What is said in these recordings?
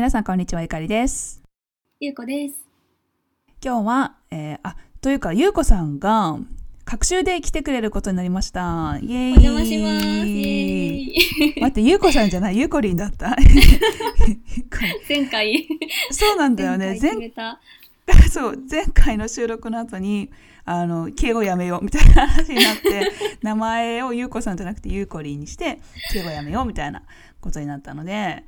皆さんこんにちは、ゆかりです。ゆうこです。今日は、えー、あ、というか、ゆうこさんが、各週で来てくれることになりました。イエーイお邪魔します。イエーイ。待って、ゆうこさんじゃない、ゆうこりんだった。前回。そうなんだよね。前 そう前回の収録の後に、あの、敬語やめようみたいな話になって、名前をゆうこさんじゃなくてゆうこりんにして、敬語やめようみたいなことになったので、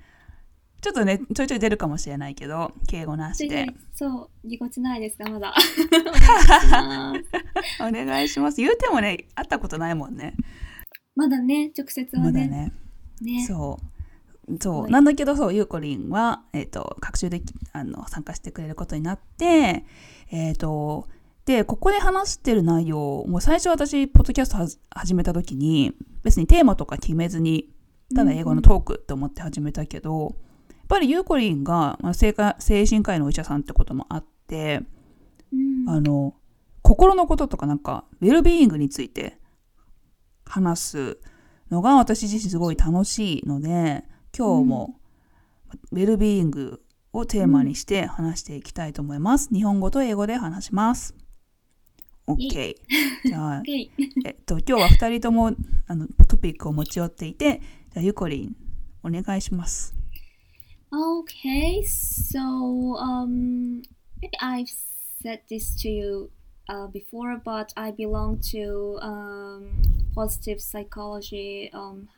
ちょっとね、ちょいちょい出るかもしれないけど、敬語なしで。そう、ぎこちないですか、まだ。お願いします。言うてもね、会ったことないもんね。まだね、直接はね。まだね。ねそう。そう。はいなんだけど、そう、ゆうこりんは、えっ、と、各週であの参加してくれることになって、えっ、と、で、ここで話してる内容、もう最初私、ポッドキャスト始めた時に、別にテーマとか決めずに、ただ英語のトークって思って始めたけど、やっぱりゆうこりんが、まあ、精神精神科医のお医者さんってこともあって、うんあの、心のこととかなんか、ウェルビーイングについて話すのが私自身すごい楽しいので、今日もウェルビーイングをテーマにして話していきたいと思います。日本語と英語で話します。OK。じゃあ、えっと、今日は二人ともあのトピックを持ち寄っていて、じゃあゆこりん、お願いします。Okay, so um, maybe I've said this to you uh, before, but I belong to um, positive psychology um,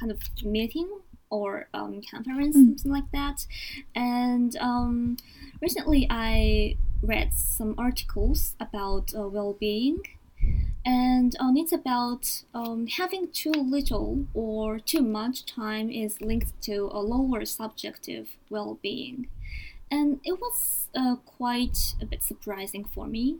kind of meeting or um, conference, Mm. something like that. And um, recently, I read some articles about uh, well-being. And um, it's about um, having too little or too much time is linked to a lower subjective well being. And it was uh, quite a bit surprising for me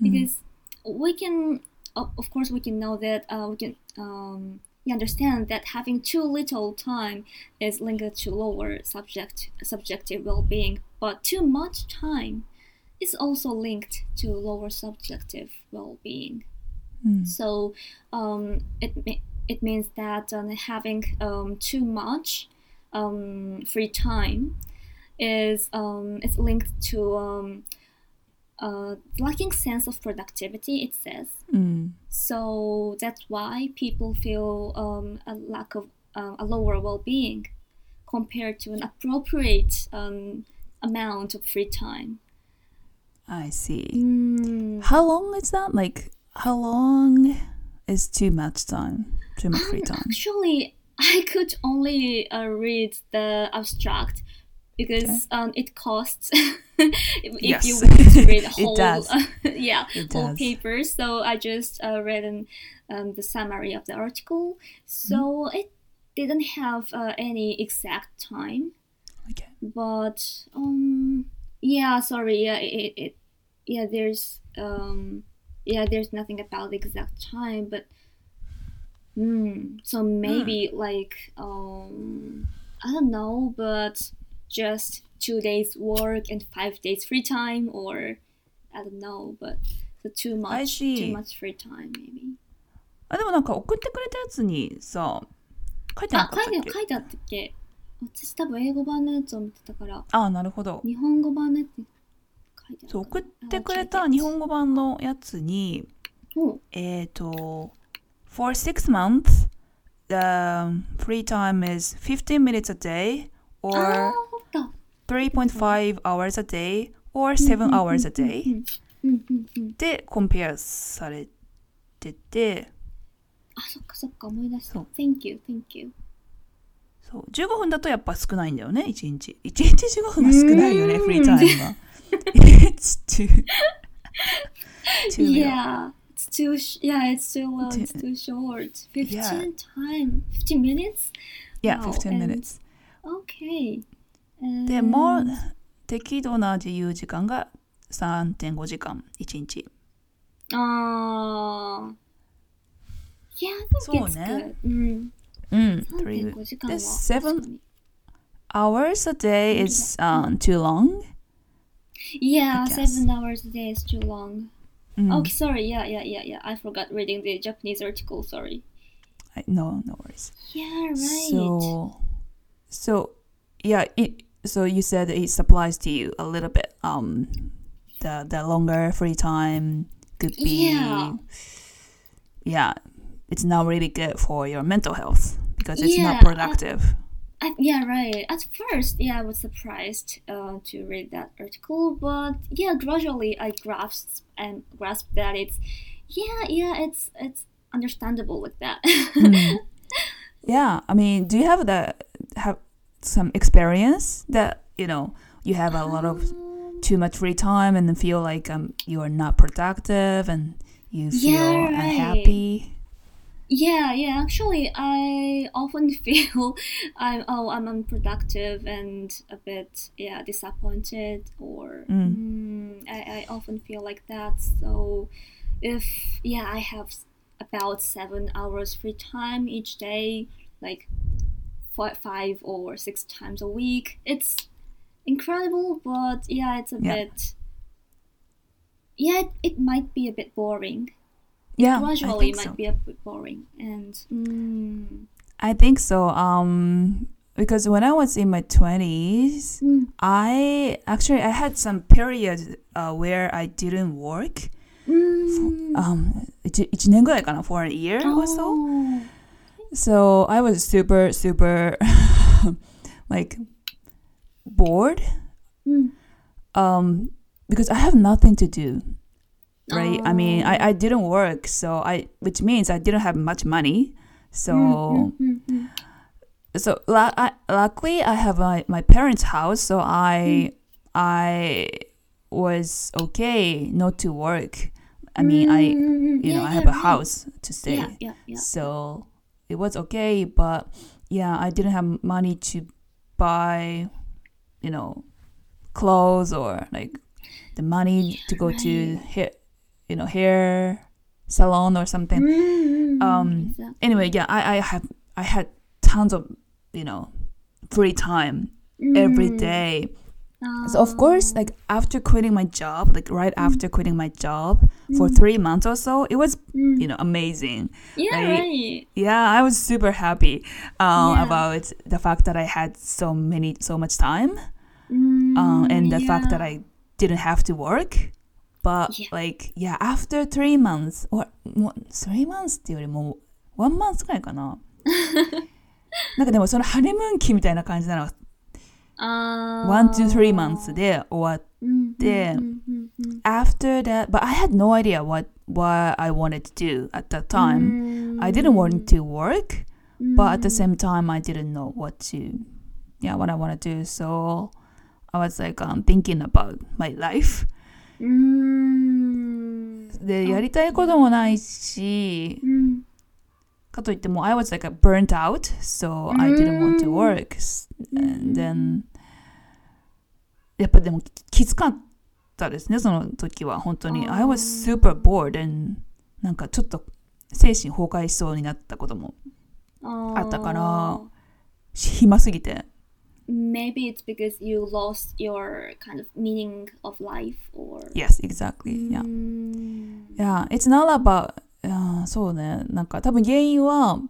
because we can, of course, we can know that uh, we can um, we understand that having too little time is linked to lower subject subjective well being, but too much time is also linked to lower subjective well-being. Mm. So um, it it means that uh, having um, too much um, free time is um, it's linked to um, uh, lacking sense of productivity. It says mm. so that's why people feel a lack of uh, a lower well-being compared to an appropriate amount of free time. I see. Mm. How long is that? Like, how long is too much time? Too much free Um, time? Actually, I could only uh, read the abstract because um, it costs if, Yes. you want to read It whole does. yeah It whole does. paper. So I just uh, read an, um, the summary of the article. So it didn't have uh, any exact time, Okay. but um yeah, sorry, yeah, it, it yeah there's um yeah there's nothing about the exact time, but Hmm. So maybe like um I don't know, but just two days work and five days free time, or I don't know, but so too I much see. too much free time maybe. あ、でもなんか送ってくれたやつにさ、書いてなあかったっけ書いて書いてあったっけ？ 私多分英語版のやつを見てたからああ、なるほど。日本語版のやつ書いてあるそう、送ってくれた日本語版のやつに、語えっ、と、for six months, the free time is 15 minutes a day あ or あった。3.5 hours a day or 7 hours a day。でコンペアされてて、あそっかそっか思い出した。Thank you, thank you. そう15分だとやっぱ少ないんだよね1日1日15分は少ないよねフリータイムは It's too too Yeah, it's too. Sh- yeah, it's too. Too- It's too short. Fifteen Yeah. time. Fifteen minutes. yeah Wow, 15 and- minutes Okay. でも And- 適度な自由時間が3.5時間1日 Ah. Yeah, I think it's ね good. うん。うん Mm, three, the seven hours a day mm-hmm. is um, too long. Yeah, seven hours a day is too long. Mm. Okay, sorry. Yeah, yeah, yeah, yeah. I forgot reading the Japanese article. Sorry. I, no, no worries. Yeah, right. So, so yeah. It, so you said it applies to you a little bit. Um, the the longer free time could be. Yeah. Yeah, it's not really good for your mental health because it's Yeah, not productive. I, yeah, right. At first, yeah, I was surprised uh, to read that article, but yeah, gradually I grasped and grasped that it's, yeah, yeah, it's it's understandable like that. Mm. yeah, I mean, do you have the have some experience that you know you have a lot of Um, too much free time and then feel like um you are not productive and you feel Yeah, right. unhappy? Yeah, yeah. Actually, I often feel I'm oh I'm unproductive and a bit yeah disappointed or Mm. mm, I, I often feel like that. So if yeah I have about seven hours free time each day, like fi- five or six times a week, it's incredible. But yeah, it's a Yeah. bit yeah it, it might be a bit boring Yeah, I gradually think might so. be a bit boring and mm, I think so. Um, because when I was in my twenties, mm, I actually I had some periods uh, where I didn't work. mm, Um, 一一年ぐらいかな for a year or so. oh, So I was super super like bored. mm, Um, because I have nothing to do. Right? I mean, Oh. I, I didn't work, so I which means I didn't have much money. So mm, mm, mm, so la- I, luckily I have my, my parents' house, so I I was okay not to work. I mean, I you know yeah, I have yeah, a right. house to stay, Yeah, so it was okay. But yeah, I didn't have money to buy, you know, clothes or like the money to go to right. hair, you know, hair salon or something. Mm, Um, anyway, yeah, I, I have I had tons of you know free time every Mm, day. So of course, like after quitting my job, like right after quitting my job for mm, three months or so, it was mm. you know amazing. yeah, right? right. Yeah, I was super happy um, Yeah. about the fact that I had so many so much time, Mm, um, and the fact that. I didn't have to work. But Yeah. like yeah, after three months or mo- three months っていうよりも one month くらいかな。なんかでもそのハネムーン期みたいな感じなのあー one to three months で終わっうんでうんうんうん after that but I had no idea what what I wanted to do at that time I didn't want to work but at the same time I didn't know what to yeah what I want to do so I was like um, thinking about my life うん でやりたいこともないしうん。かといっても I was like a burnt out so I didn't want to work. And then やっぱでもきつかったですねその時は本当に。I was super bored and なんかちょっと精神崩壊しそうになったこともあったから暇すぎて Maybe it's because you lost your kind of meaning of life or Yes exactly yeah うん yeah it's not about あーそうねなんか多分原因は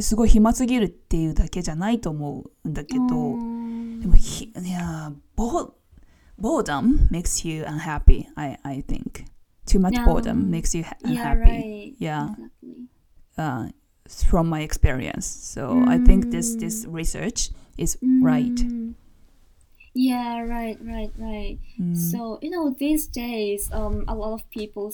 すごい暇すぎるっていうだけじゃないと思うんだけど、うんでもひいやボ boredom makes you unhappy I, I think too much Yeah. boredom makes you ha- Yeah, unhappy right. Yeah. Exactly. uh, from my experience so I think this this research is right Mm. Yeah, right, right, right. Mm. So, you know, these days, um, a lot of people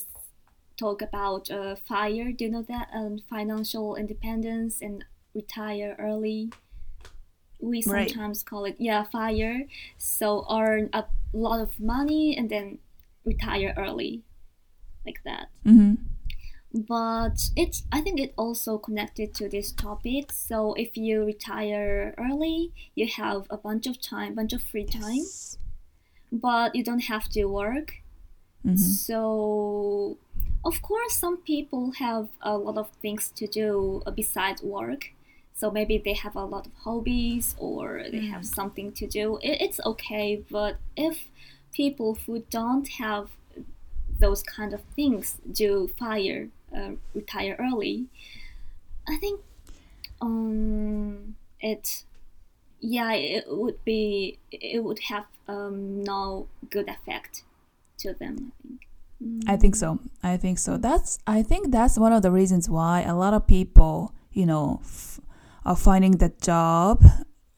talk about uh, FIRE. Do you know that? Um, financial independence and retire early. We Right. sometimes call it, yeah, FIRE. So, earn a lot of money and then retire early, like that. Mhm. But it's, I think it also connected to this topic. So, if you retire early, you have a bunch of time, bunch of free time Yes. but you don't have to work. Mhm. So, of course, some people have a lot of things to do besides work. So maybe they have a lot of hobbies or they have something to do. It, it's okay, but if people who don't have those kind of things do fire, uh, retire early, I think um, it yeah, it would be it would have um, no good effect to them. I think. I think so. I think so. That's I think that's one of the reasons why a lot of people, you know, f- are finding the job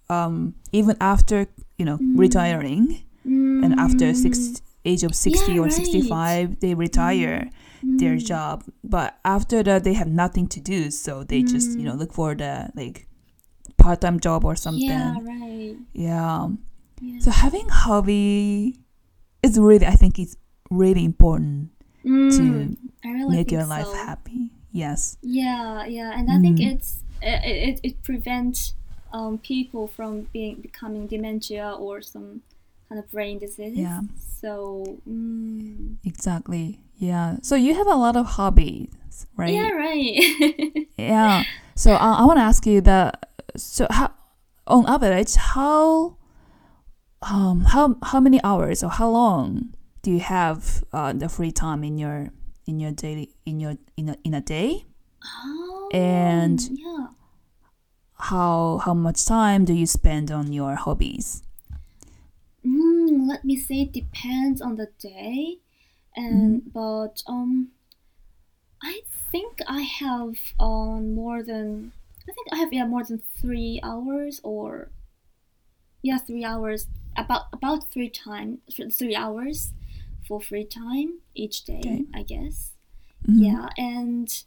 um, even after you know retiring and after six age of sixty Yeah, or right. sixty five, they retire their job. But after that, they have nothing to do, so they just you know look for the like part time job or something. Yeah, right. yeah. Yeah. So having hobby is really, I think, it's really important to really make your life so. happy. Yes. Yeah, yeah, and I think Mm. it's it it, it prevents um, people from being becoming dementia or some kind of brain disease. Yeah. So mm, Exactly. Yeah. So you have a lot of hobbies, right? yeah, right. Yeah. So uh, I want to ask you that. So how, on average, how, um, how how many hours or how long do you have uh, the free time in your in your daily in your in a, in a day? oh, And- yeah. How how much time do you spend on your hobbies? Mm, let me say, it depends on the day, and but um, I think I have um more than I think I have yeah more than three hours or yeah three hours about about three time three hours for free time each day Okay. I guess Mhm. yeah and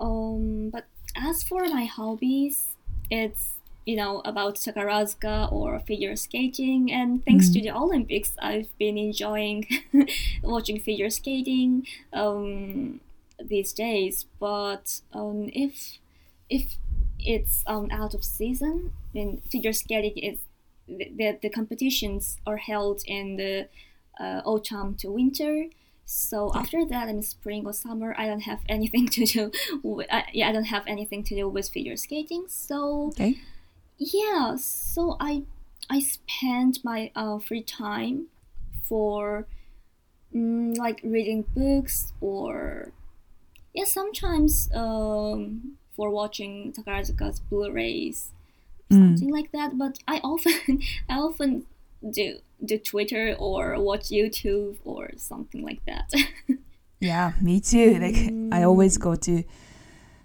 um but as for my hobbies it's you know about sakarazuka or figure skating. And thanks to the olympics i've been enjoying watching figure skating um these days. But um if if it's um out of season then figure skating is the, the, the competitions are held in the uh, autumn to winter. So after that in spring or summer i don't have anything to do with, uh, yeah i don't have anything to do with figure skating. So Okay. Yeah so i i spend my uh, free time for mm, like reading books or yeah sometimes um for watching takarazuka's blu-rays something like that but i often i often do do twitter or watch youtube or something like that Yeah, me too. Like I always go to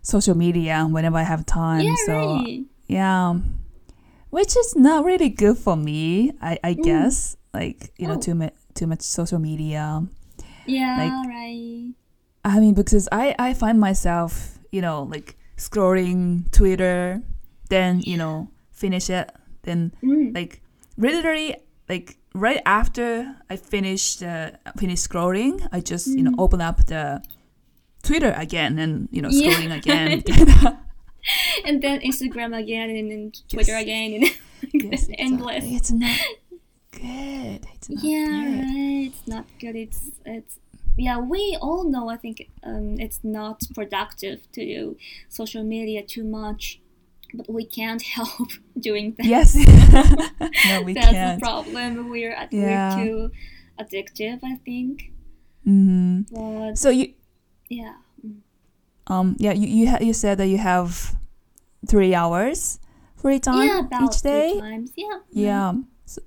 social media whenever I have time. yeah so right yeah, which is not really good for me. I, I guess like you know Oh. too much too much social media. yeah like- right I mean because I I find myself you know like scrolling Twitter, then you know finish it, then Mm. like literally like right after I finish uh, finish scrolling, I just you know open up the Twitter again and you know Yeah. scrolling again. and then instagram again and then twitter Yes. again and yes, endless exactly. It's not good. It's not yeah good. right it's not good it's it's yeah we all know i think um, it's not productive to do social media too much but we can't help doing that Yes. no, we that's can't. the problem we're, at, Yeah. we're too addictive i think hmm but So you yeah um yeah you you, ha- you said that you have three hours free time yeah about each day. three times yeah Yeah. So,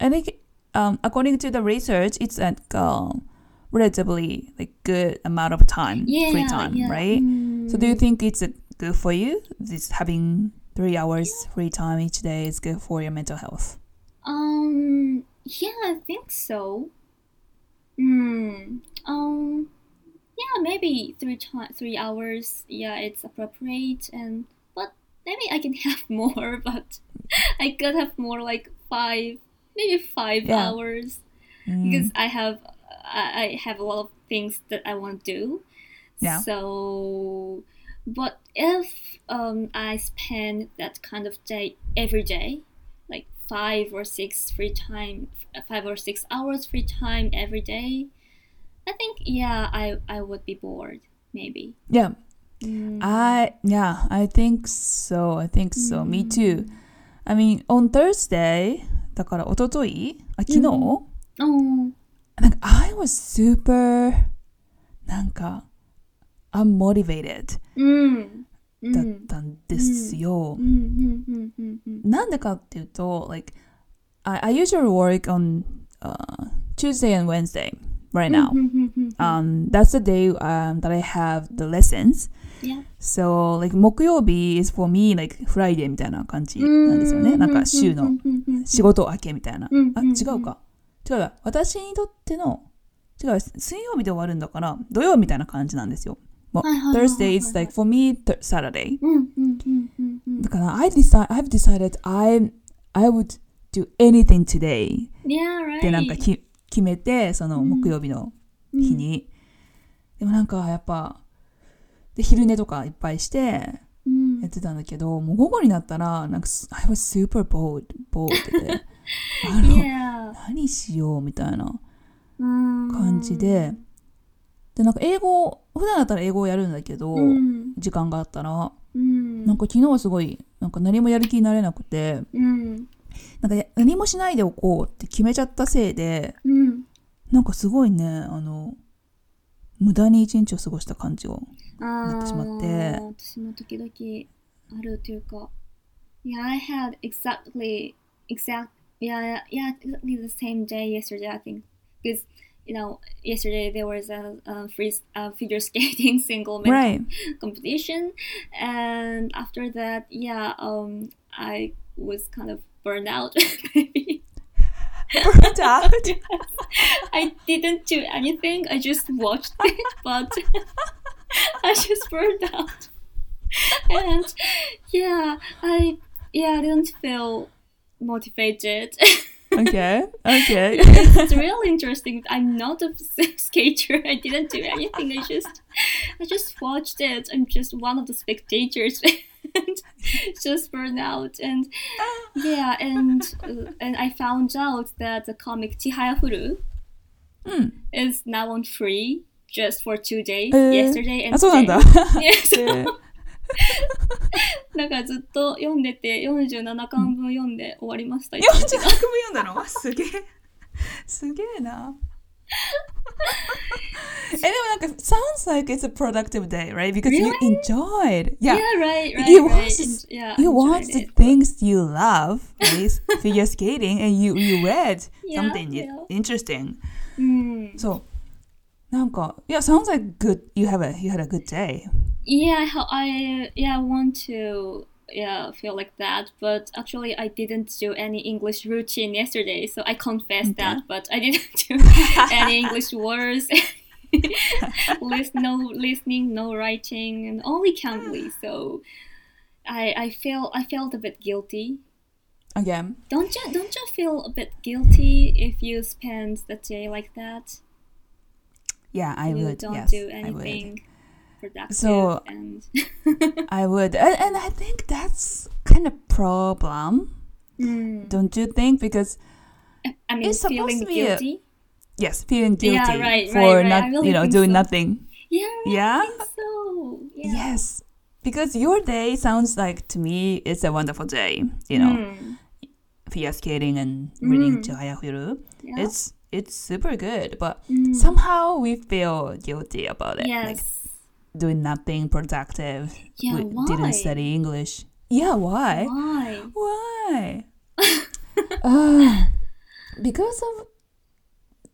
I think um, according to the research, it's a um, relatively like good amount of time, yeah free time, yeah. right? So do you Mm. think it's uh, good for you? This having three hours free time each day is good for your mental health. Um. Yeah, I think so. Hmm. Maybe three time, three hours. Yeah, it's appropriate, and but maybe I can have more. But I could have more, like five, maybe five Yeah. hours, Mm. because I have I I have a lot of things that I want to do. Yeah. So, but if um I spend that kind of day every day, like five or six free time, five or six hours free time every day, I think yeah I I would be bored maybe. yeah, Mm. I yeah, I think so. I think so. Me too. I mean, on Thursday だから一昨日あ昨日、 oh. なんか I was super なんか unmotivated. Mm. だったんですよ。うんうんうんうんうんなんでかっていうと、like, I, I usually work on、uh, Tuesday and Wednesday Right now. Um, that's the day um, that I have the lessons. Yeah. So, like, 木曜日 is for me, like, Friday みたいな感じなんですよね。なんか、週の仕事明けみたいな。あ、違うか。違うわ私にとっての、違う、水曜日で終わるんだから、土曜みたいな感じなんですよ。もう Thursday is like for me, Saturday. だから I decide, I've decided I, I would do anything today Yeah, right. ってなんかき決めて、その木曜日の日に。でもなんかやっぱ、で、昼寝とかいっぱいしてうん。やってたんだけど、もう午後になったら、なんか、I was super bored, bored で、あの、Yeah. 何しようみたいなうん。感じで、で、なんか英語、普段だったら英語をやるんだけど、うん。時間があったら、うん。なんか昨日はすごい、なんか何もやる気になれなくて、うんなんかや何もしないでおこうって決めちゃったせいで、うんなんかすごいね、あの、無駄に一日を過ごした感じを。なってしまって私も時々あるというか Yeah, I had exactly exact yeah yeah exactly the same day yesterday I think because you know yesterday there was a, a free a figure skating single men Right. competition and after that yeah um I was kind of burned out maybe Burnt out. I didn't do anything. I just watched it, but I just burned out. And yeah, I yeah, I didn't feel motivated. Okay. Okay. it's really interesting. I'm not a skater. I didn't do anything. I just I just watched it. I'm just one of the spectators and just burned out and yeah and uh, and I found out that the comic Chihaya Furu うん。 is now on free just for two days えー yesterday and あ、そうなんだ。 today. Yes. えーなんかずっと読んでて47巻分読んで終わりました。 40作文読んだのすげえ。すげえな。 え、でもなんか、sounds like it's a productive day, right? Because you Really? enjoyed. Yeah. Yeah, right, right, You right. watched- And- yeah, You enjoyed watched the it. things you love, right? figure skating, and you, you read Yeah, something yeah. interesting. うん。そう。なんか、yeah, sounds like good. You have a you had a good day. Yeah, I, ho- I yeah want to yeah feel like that, but actually I didn't do any English routine yesterday, so I confess that, but I didn't do any English words. List, no listening, no writing, and only Cambly. So I I feel I felt a bit guilty. Again. Don't you don't you feel a bit guilty if you spend the day like that? Yeah, I you would. don't yes, do I would. anything productive So- and I would, and, and I think that's kind of problem, Mm. don't you think? Because I mean, It's supposed to be a- yes, feeling guilty Yeah, right, for right, right. not, really you know, doing so. nothing. Yeah, Yeah? So. Yeah. Yes, because your day sounds like to me it's a wonderful day. You know, Mm. figure skating and reading Mm. Chihaya Yeah. It's it's super good, but Mm. somehow we feel guilty about it. Like yes doing nothing productive. Yeah, we why? didn't study English. Yeah, why? Why? Why? uh, because of.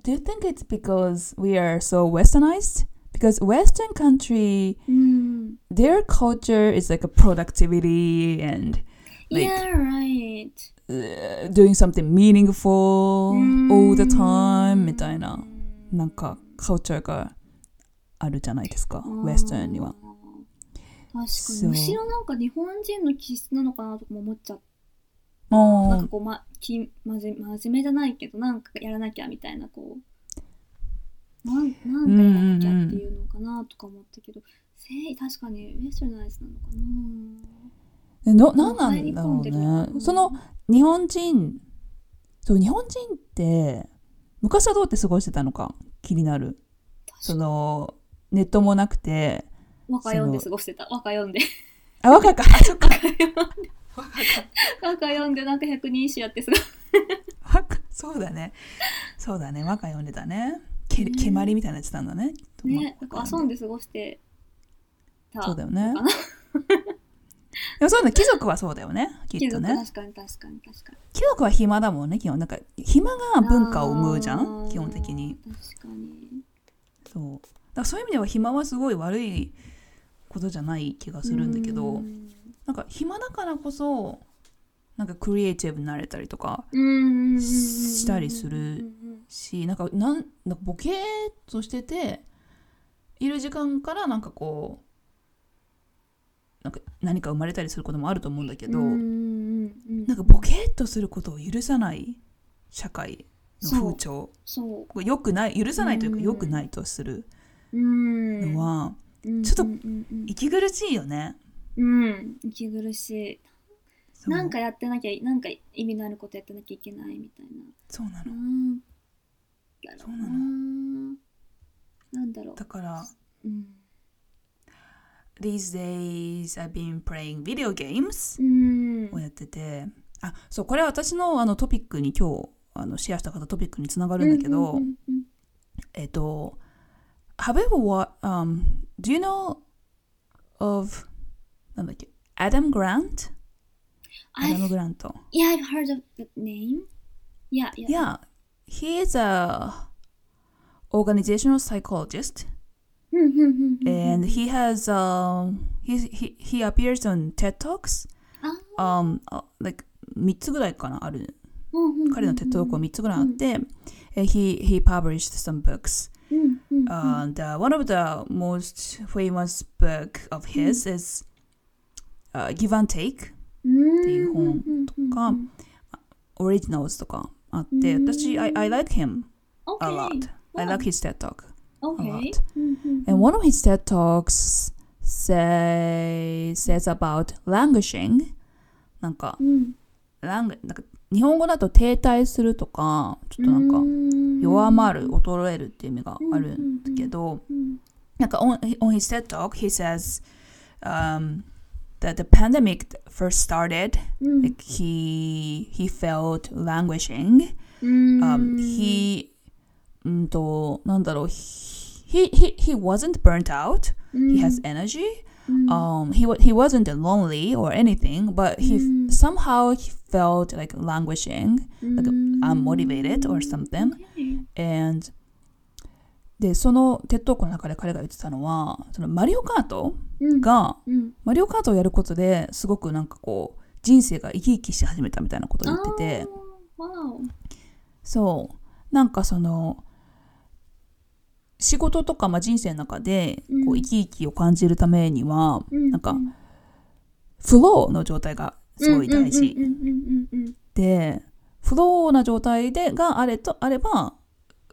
Do you think it's because we are so westernized? Because Western country, Mm. their culture is like a productivity and like yeah, right. uh, doing something meaningful all the time みたいななんか culture が あるじゃないですか、ウェスタンには。確かに。むしろなんか日本人の気質なのかなとかも思っちゃった。なんあかこう、ま、きまじ真面目じゃないけどなんかやらなきゃみたいなこうなんなんかやらなきゃっていうのかなとか思ったけど、せい確かにウェスタナイズなのかな。ーのなんなんだろうね。うんその日本人、そう、日本人って昔はどうやって過ごしてたのか気になる。そのネットもなくて、和歌読んで過ごしてた。和歌読んで。あ、若か、あ、そっか。和歌読んでなんか百人一首やってすごい。若そうだね。そうだね。和歌読んでたね。け蹴鞠みたいなやつなんだね。ねなんか遊んで過ごしてたそうだよね。でもそうだね。貴族はそうだよね。きっとね。確かに確かに確かに。貴族は暇だもんね基本。なんか暇が文化を生むじゃん？基本的に。確かに。そうだそういう意味では暇はすごい悪いことじゃない気がするんだけどうん。なんか暇だからこそなんかクリエイティブになれたりとかうんしたりするしなんかなんなんかボケーっとしてている時間からなんかこうなんか何か生まれたりすることもあると思うんだけど、うんなんかボケーっとすることを許さない社会の風潮。そこれ良くない許さないというかうん良くないとするのはうんちょっと息苦しいよね。うん、息苦しい。なんかやってなきゃ、なんか意味のあることやってなきゃいけないみたいな。そうなのうん。そうなのな。なんだろう。だからうん。These days I've been playing video games うんをやっててあそうこれは私のあのトピックに今日あのシェアした方トピックにつながるんだけど、えっと Have you ever wa- um, do you know of なんだっけ Adam Grant? アダム・ I've, グラント。 yeah, I've heard of the name. Yeah, yeah. Yeah, he is a organizational psychologist うんうんうんうん and he has um he he he appears on TED Talks あ um uh, like 3つぐらいかなあるうんうんうん彼の TED Talk は3つぐらいあって、え he he published some books うんうん and uh, one of the most famous book of his is uh, Give and Take うんっていう本とか Originals とかあって私 I, I like him a lot I like his TED Talk Okay. lot. うんうん and one of his TED Talks say, says about languishing なんかうんラングなんか 日本語だと停滞するとかちょっとなんか弱まる衰えるっていう意味があるんだけどうんなんか on, on his TED talk he says um, that the pandemic first started うん like he he felt languishing うん um, he うんとなんだろう he, he, he wasn't burnt out he has energy うん um he he wasn't lonely or anything but he Mm. somehow he felt like languishing like うん unmotivated or something and でそのテッドコの中で彼が言ってたのはそのマリオカートうんがうんマリオカートをやることですごくなんかこう人生が生き生きし始めたみたいなことを言っててそうなんかその仕事とか、まあ、人生の中でこううん生き生きを感じるためには、うん。なんかフローの状態がすごい大事。でフローな状態でがあれとあれば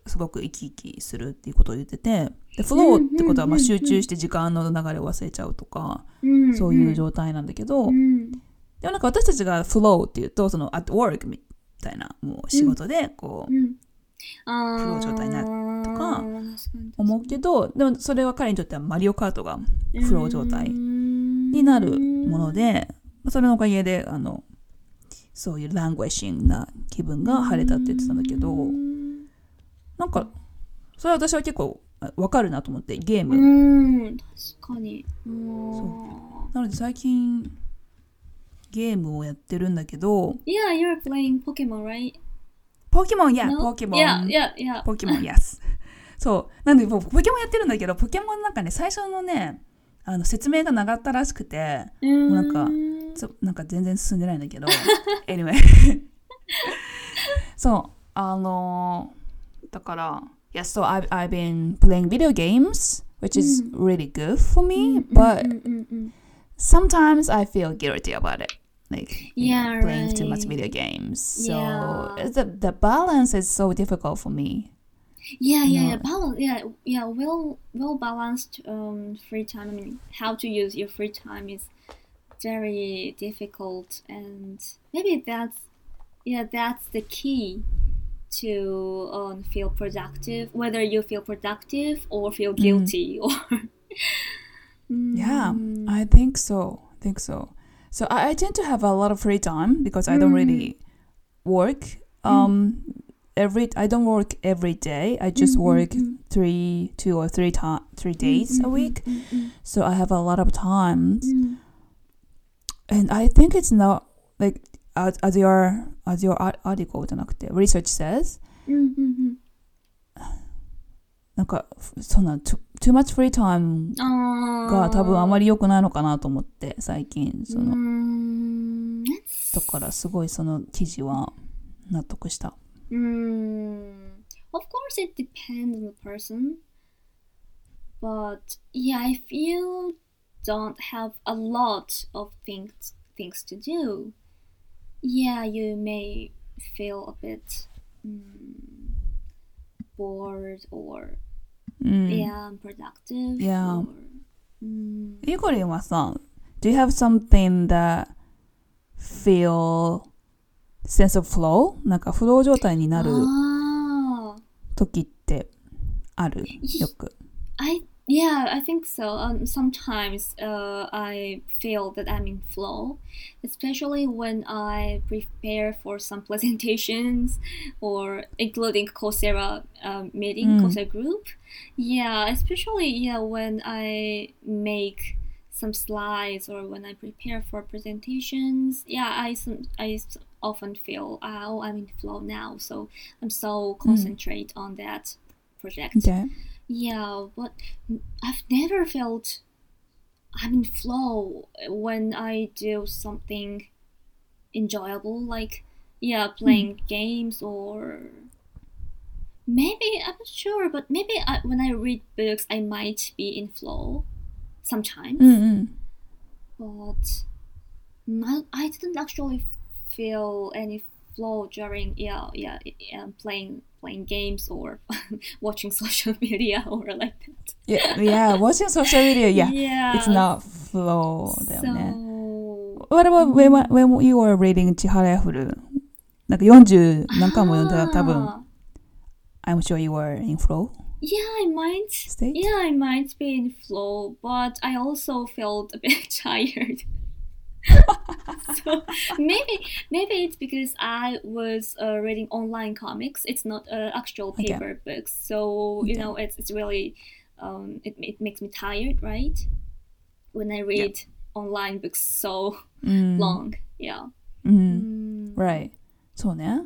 すごく生き生きするっていうことを言っててでフローってことはま集中して時間の流れを忘れちゃうとか、うんそういう状態なんだけど、うん。でもなんか私たちがフローっていうとその at work みたいなもう仕事でこう、うんフロー状態になるとか思うけどでもそれは彼にとってはマリオカートがフロー状態にになるもので、まあそれのおかげであのそういうラングエッシングな気分が晴れたって言ってたんだけど、なんかそれは私は結構あわかるなと思ってゲーム、うん確かに。そそなので最近ゲームをやってるんだけど Yeah, you're playing Pokemon, right? ポケモンや No? ポケモン Yeah, yeah, yeah. ポケモン yes そうなんでポケモンやってるんだけどポケモンなんかね最初のねあの説明が長ったらしくてうーんなんかそなんか全然進んでないんだけど anyway そうあのだから yes so I've, I've been playing video games which is really good for me but sometimes I feel guilty about it like Yeah, playing too much video games so Yeah. the, the balance is so difficult for me Yeah, yeah, yeah. Balance. Yeah, yeah. Well, well balanced um, free time. I mean, how to use your free time is very difficult, and maybe that's yeah, that's the key to um, feel productive. Whether you feel productive or feel guilty, or Yeah, Mm. I think so. I think so. So I, I tend to have a lot of free time because I don't really mm. work. Mm. Um, every I don't work every day. I mm, just mm-hmm. work three, two or three ta- three days mm-hmm. a week. Mm-hmm. So I have a lot of times, and I think it's not like as, as your as your article, research says. なんかそんな too, too much free time が多分あまり良くないのかなと思って最近そうの。だからすごいその記事は納得した。Mm, of course, it depends on the person. But yeah, if you don't have a lot of things things to do, yeah, you may feel a bit mm, bored or うん。yeah, unproductive. Yeah. Or, mm, イゴリンはさ、Do you have something that feel sense of flow? なんかフロー状態になる ah, 時ってあるよく。I yeah, I think so. Um, sometimes uh, I feel that I'm in flow, especially when I prepare for some presentations or including Coursera um, meeting, Mm. Coursera group. Yeah, especially yeah when I make some slides or when I prepare for presentations. Yeah, I some I often feel oh I'm in flow now, so I'm so concentrate on that project. Okay. Yeah, but I've never felt I'm in flow when I do something enjoyable, like yeah, hmm. playing mm. games or maybe I'm not sure, but maybe I, when I read books, I might be in flow sometimes. Mm-hmm. But not, I didn't actually feel any flow during yeah yeah, yeah playing playing games or watching social media or like that. Yeah, yeah, watching social media, yeah. yeah. It's not flow だよね。 So What about when, when you were reading 千原ヤフルなんか40何回も読んだら多分 ah, I'm sure you were in flow yeah, I might state? yeah I might be in flow, but I also felt a bit tired. so maybe maybe it's because I was uh, reading online comics. It's not uh, actual paper okay. books, so you know it's it's really um, it it makes me tired, right? When I read online books so mm. long, yeah. Mm. Mm. Right. So. Yeah.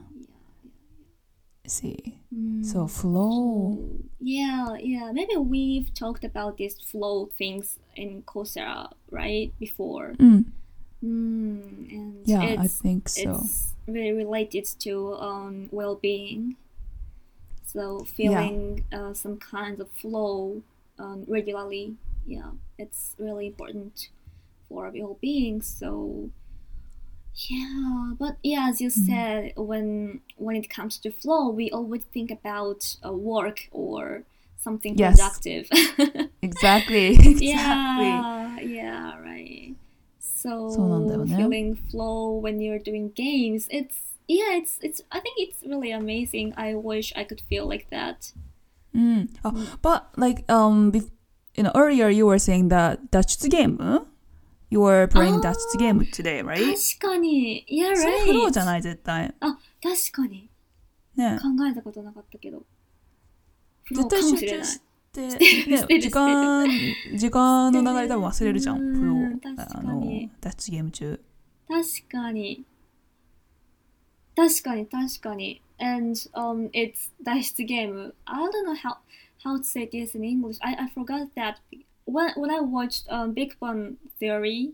See. Mm. So flow. Yeah, yeah. Maybe we've talked about these flow things in Coursera, right? Before. Mm. Mm, and Yeah, I think so. it's very related to um, well-being. So feeling uh, some kind of flow um, regularly, yeah, it's really important for well-being. So yeah, but yeah, as you Mm-hmm. said, when when it comes to flow, we always think about uh, work or something Yes. productive. Exactly. exactly. Yeah, yeah, right so feeling flow when you're doing games it's yeah it's it's i think it's really amazing. I wish i could feel like that. Mm. oh, but like um you know earlier you were saying that Dutch game huh? you were playing that game ah, today right? 確かに。Yeah right. それフローじゃない絶対。あ確かに。ね。考えたことなかったけど。絶対集中してで、ね、時間、時間の流れ多分忘れるじゃん、プロ、あの、脱出ゲーム中。確かに。確かに、確かに。And um, it's 脱出ゲーム。I don't know how, how to say this in English. I, I forgot that. When, when I watched um, Big Bang Theory,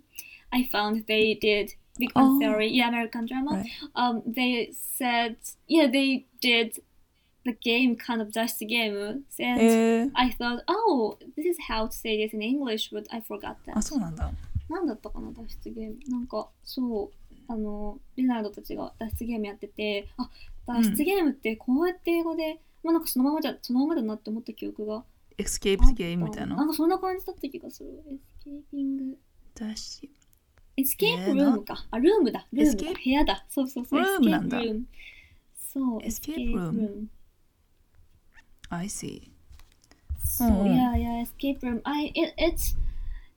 I found they did Big Bang. Oh. Theory, yeah, American drama. Um, they said, yeah, they did the game kind of 脱出ゲーム. And えー、I thought, oh, this is how to say this in English, but I forgot that. あ、そうなんだ。なんだったかな脱出ゲーム。なんかそうあのレナードたちが脱出ゲームやっててあ脱出ゲームってこうやって英語で、まあなんかそのままじゃそのままだなって思った記憶が。 escape game みたいな。なんかそんな感じだった気がする。 escaping 脱出 escape えールームか、あ room だ。 room だ部屋だ。そうそうそう。 escape room そう escape room I see. So Mm. yeah, yeah, escape room. I it it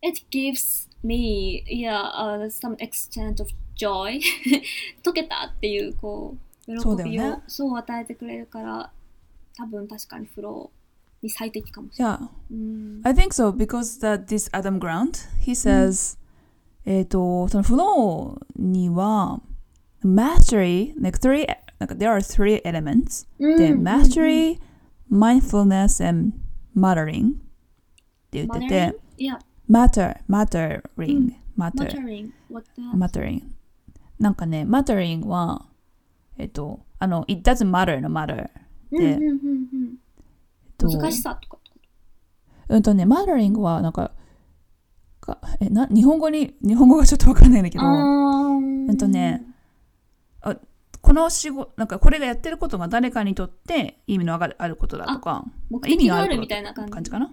it gives me yeah uh, some extent of joy. 解けたっていうこう喜びをそう与えてくれるから多分確かにフローに最適かもしれない。Yeah. うん I think so because that this Adam Grant, he says えっ、と、そのフローには、mastery, like three, なんか there are three elements. で、うん mastery, mindfulness, and muttering って言ってて、Yeah, matter, mattering, matter, muttering. What that? muttering. なんかね、muttering は、えっ、と、あの、it doesn't matter の matter で。難しさとかうんとね、mattering は、なんか、かえな日本語に、日本語がちょっとわからないんだけと。ど、うんとね、この仕事、なんかこれがやってることが誰かにとって意味のあるあることだとか、目意味的があるみたいな感じ。かな？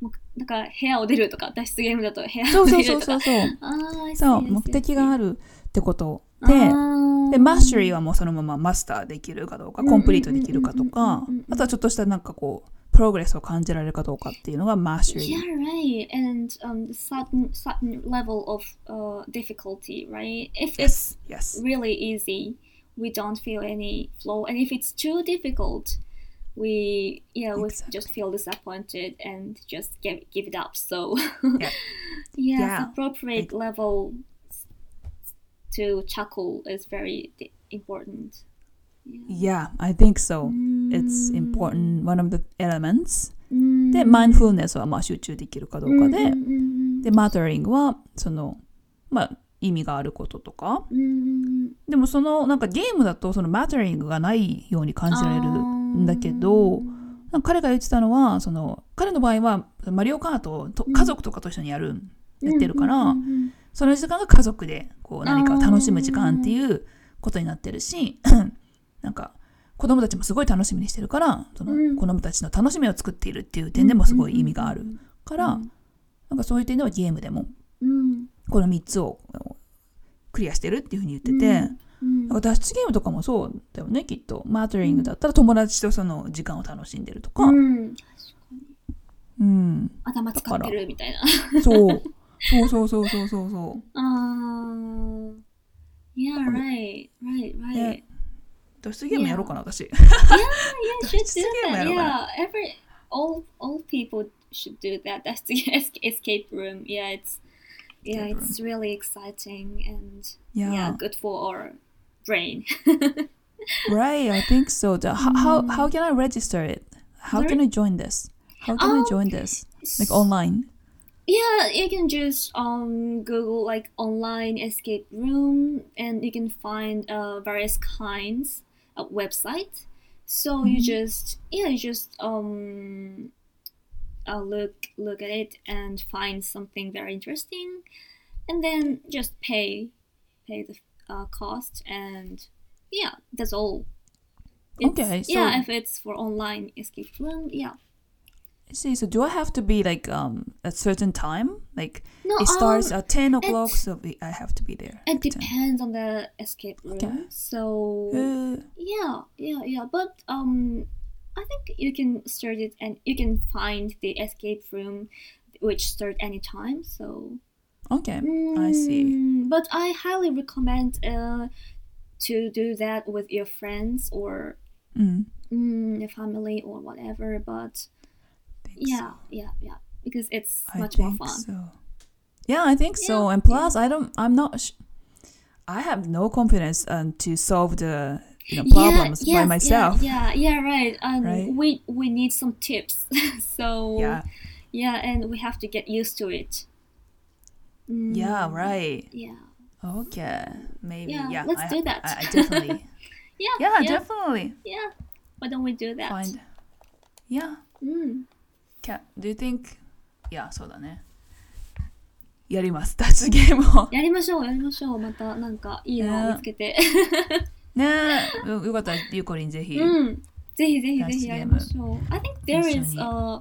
もだから部屋を出るとか、脱出ゲームだと部屋そうそうを出るとか。そうそうそう。あーそう、目的がある。るってことで、で、マッシュリーはもうそのままマスターできるかどうか、うんコンプリートできるかとうんかうんうんうん、あとはちょっとしたなんかこう、プログレスを感じられるかどうかっていうのがマッシュリ Yeah, ー。right. And um, certain certain level of uh, difficulty, right? If Yes, yes. it's really easy, we don't feel any flow, and if it's too difficult, we yeah we Exactly. just feel disappointed and just give give it up. So Yeah. yes, Yeah. appropriate level to chuckle is very di- important. Yeah, I think so. It's important, one of the elements. うんで、mindfulness はまあ集中できるかどうかで、うんうんうんうんで、mattering は、その、まあ、 意味があることとか。うんうんでもその、なんかゲームだとその mattering がないように感じられるんだけど、彼が言ってたのは、その、彼の場合は、マリオカートをと家族とかと一緒にやる、やってるから、うんうんうんその時間が家族でこう何かを楽しむ時間っていうことになってるし、なんか子供たちもすごい楽しみにしてるから、そのうん。子供たちの楽しみを作っているっていう点でもすごい意味があるから、うん。なんかそういう点ではゲームでもうんこの3つをクリアしてるっていうふうに言ってて、うんなんか脱出ゲームとかもそうだよね、きっと。マートリングだったら友達とその時間を楽しんでるとか。うんうん。頭使ってるみたいな。そう。そうそうそうそうそうそう。あー Yeah, right, right, right. ね脱出ゲームやろうかな、私。Yeah, should do 脱出ゲーム that. やろうかな Yeah, every all all people should do that. That's the es- escape room. Yeah, it's yeah, it's really exciting and Yeah. yeah, good for our brain. Right, I think so. The, how, how how can I register it? How can I join this? How can I Oh, join this? Like online? Yeah, you can just um Google like online escape room, and you can find uh, various kinds of website. So you just yeah, you just um uh, look look at it and find something very interesting, and then just pay pay the uh, cost, and yeah, that's all. It's- Okay, so- yeah, if it's for online escape room, yeah. I see. So do I have to be like um at certain time? Like No, it starts um, at ten o'clock, so I have to be there. It at 10. depends on the escape room. Okay. So Uh, yeah, yeah, yeah. But um, I think you can start it and you can find the escape room, which start anytime. So okay, I see. Mm, But I highly recommend uh to do that with your friends or Mm, mm, your family or whatever. But yeah, yeah, yeah, because it's I much more fun. so. Yeah, I think so. And plus, I don't. I'm not. Sh- I have no confidence um, to solve the you know, problems by yes, myself. Yeah, yeah, yeah, right. Um, Right? we we need some tips. so Yeah. yeah, and we have to get used to it. Mm, Yeah, right. Yeah, Okay, maybe. Yeah, Yeah, let's I, do that. I, I definitely. yeah, yeah, yeah, definitely yeah. Why don't we do that? find. Yeah. Mm. Can, do you think? Yeah, そうだね。やります。脱出ゲームを。やりましょう、やりましょう。またなんかいいのを見つけて。 ねえ、よよかったらゆうこりんぜひ。うん。ぜひぜひぜひやりましょう。I think there is に a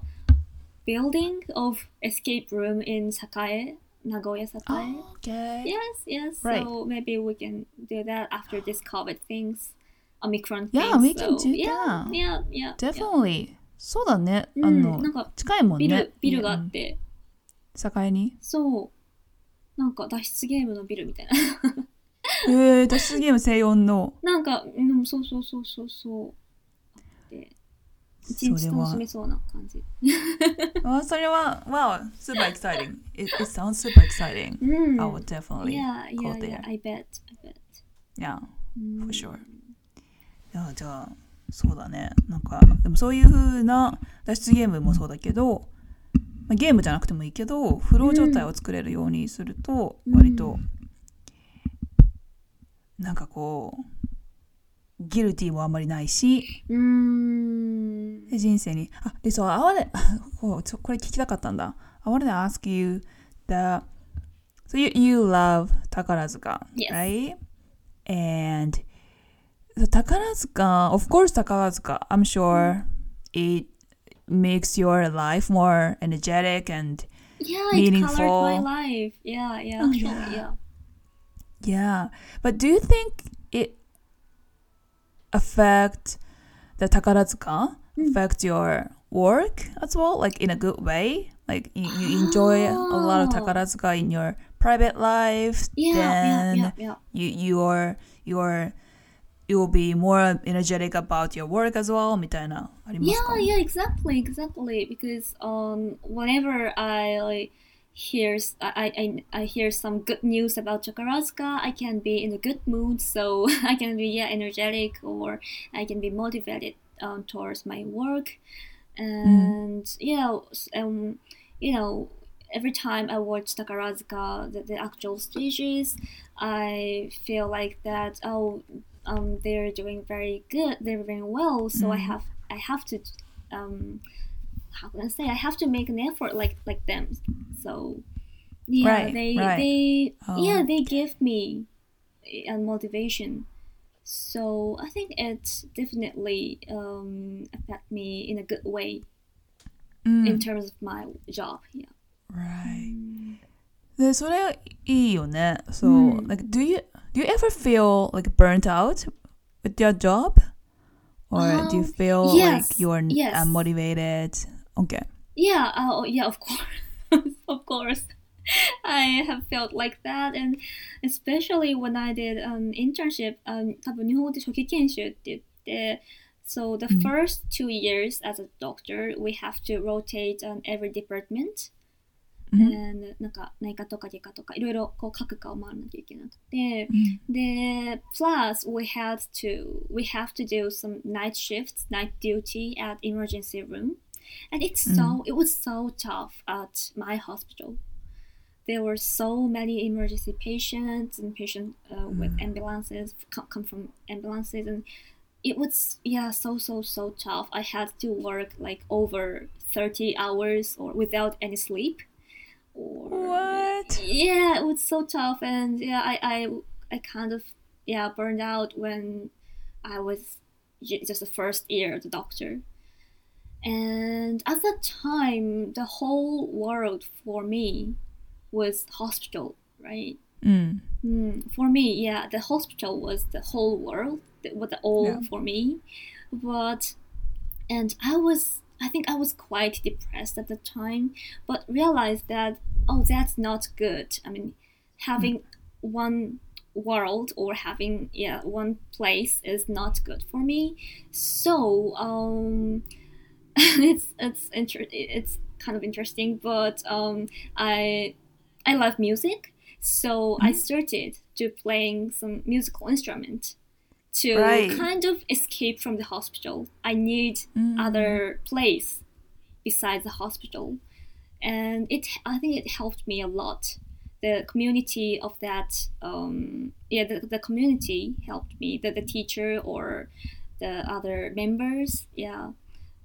building of escape room in Sakae, Nagoya Sakae. Okay. Yes, yes. Right. So maybe we can do that after this COVID things, Omicron Yeah, things. we can so, do yeah, that. Yeah, yeah. Definitely. そうだね。うんあの、なんか近いもんね。ビル、ビルがあうんって、境に。そう。なんか脱出ゲームのビルみたいな。えー、脱出ゲーム専用の。なんか、うん、そうそうそうそうそう。で一日楽しめそうな感じ。あそれは、wow, super exciting. It, it sounds super exciting. うん I would definitely Yeah, go there. yeah, I bet, I bet. Yeah, うん for sure. いや、じゃあ、そうだね。なんか、でもそういう風な脱出ゲームもそうだけど、まあ、ゲームじゃなくてもいいけど、フロー状態を作れるようにすると、うん割と、なんかこう、ギルティもあんまりないし、うーん。で人生に、あ、で、そう、あわれ、こうちょこれ聞きたかったんだ。I wanted to ask you the, so you, you love 宝塚, Yes. right? And the 宝塚, of course 宝塚, I'm sure it makes your life more energetic and Yeah, it colored Meaningful. my life. Yeah, yeah, Oh, yeah. yeah. yeah. But do you think it affect the 宝塚 affect your work as well, like in a good way? Like you, you enjoy a lot of Oh. 宝塚 in your private life, Yeah, yeah, then yeah, yeah. you you're you're you will be more energetic about your work as well みたいなありますか Yeah, yeah, exactly, exactly. Because um, whenever I like, hears I, I I hear some good news about Chakarazuka, I can be in a good mood, so I can be yeah energetic or I can be motivated um, towards my work, and yeah, s- um, you know. Every time I watch Takarazuka, the, the actual stages, I feel like that oh, um, they're doing very good, they're very well. So I Mm. have I have to um how can I say I have to make an effort like like them. So yeah, right, they right. they oh. yeah they give me a motivation. So I think it definitely um, affect me in a good way mm. in terms of my job. Yeah. Right. Mm. 네, So like, do you do you ever feel like burnt out with your job, or um, do you um, feel yes, like you're yes. unmotivated? Okay. Yeah, uh, yeah, of course, of course. I have felt like that, and especially when I did an internship. Um, 多分日本語で初期研修って言って、so the うん first two years as a doctor, we have to rotate on every department. うん and なんか内科とか外科とかいろいろこう各科を回らなきゃいけなくて、うんで plus we had to we have to do some night shifts night duty at emergency room and it's so it was so tough at my hospital. There were so many emergency patients and patients uh, with ambulances come, come from ambulances. And it was yeah so so so tough. I had to work like over 30 hours or without any sleep or What? yeah it was so tough. And yeah i i, I kind of yeah burned out when i was just the first year a doctor and at that time the whole world for me was hospital right うん。Mm, for me, yeah, the hospital was the whole world, the, was the all Yeah. for me. But, and I was, I think I was quite depressed at the time, but realized that, oh, that's not good. I mean, having mm. one world or having, yeah, one place is not good for me. So, um, it's, it's, inter- it's kind of interesting, but, um, I, I love music. So I started to playing some musical instrument to Right. kind of escape from the hospital. I need Mm. other place besides the hospital, and it I think it helped me a lot. The community of that, um, yeah, the, the community helped me. The, the teacher or the other members, yeah,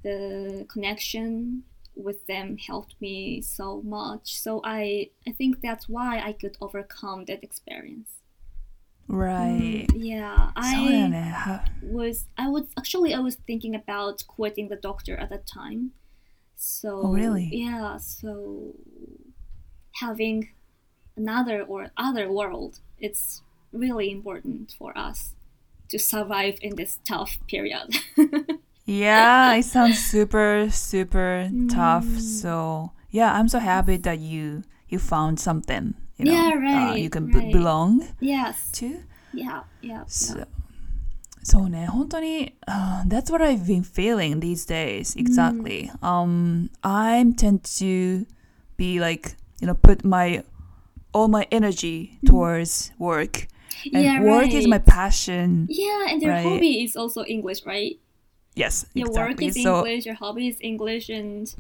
the connection with them helped me so much. So I I think that's why I could overcome that experience. Right. Mm, yeah, I uh, was I was actually I was thinking about quitting the doctor at that time. So oh, really? Yeah, so having another or other world, it's really important for us to survive in this tough period. Yeah, it sounds super, super tough. Mm. So yeah, I'm so happy that you you found something. You know, Yeah, uh, right, you can b- right. belong yes. to. Yeah, yeah. yeah. So, そうね、本当に、uh, that's what I've been feeling these days. Exactly. Um, I tend to be like, you know, put my all my energy towards work. And Yeah, work is right. my passion. Yeah, and your Right. hobby is also English, right? Yes, Your work is So English, your hobby is English, and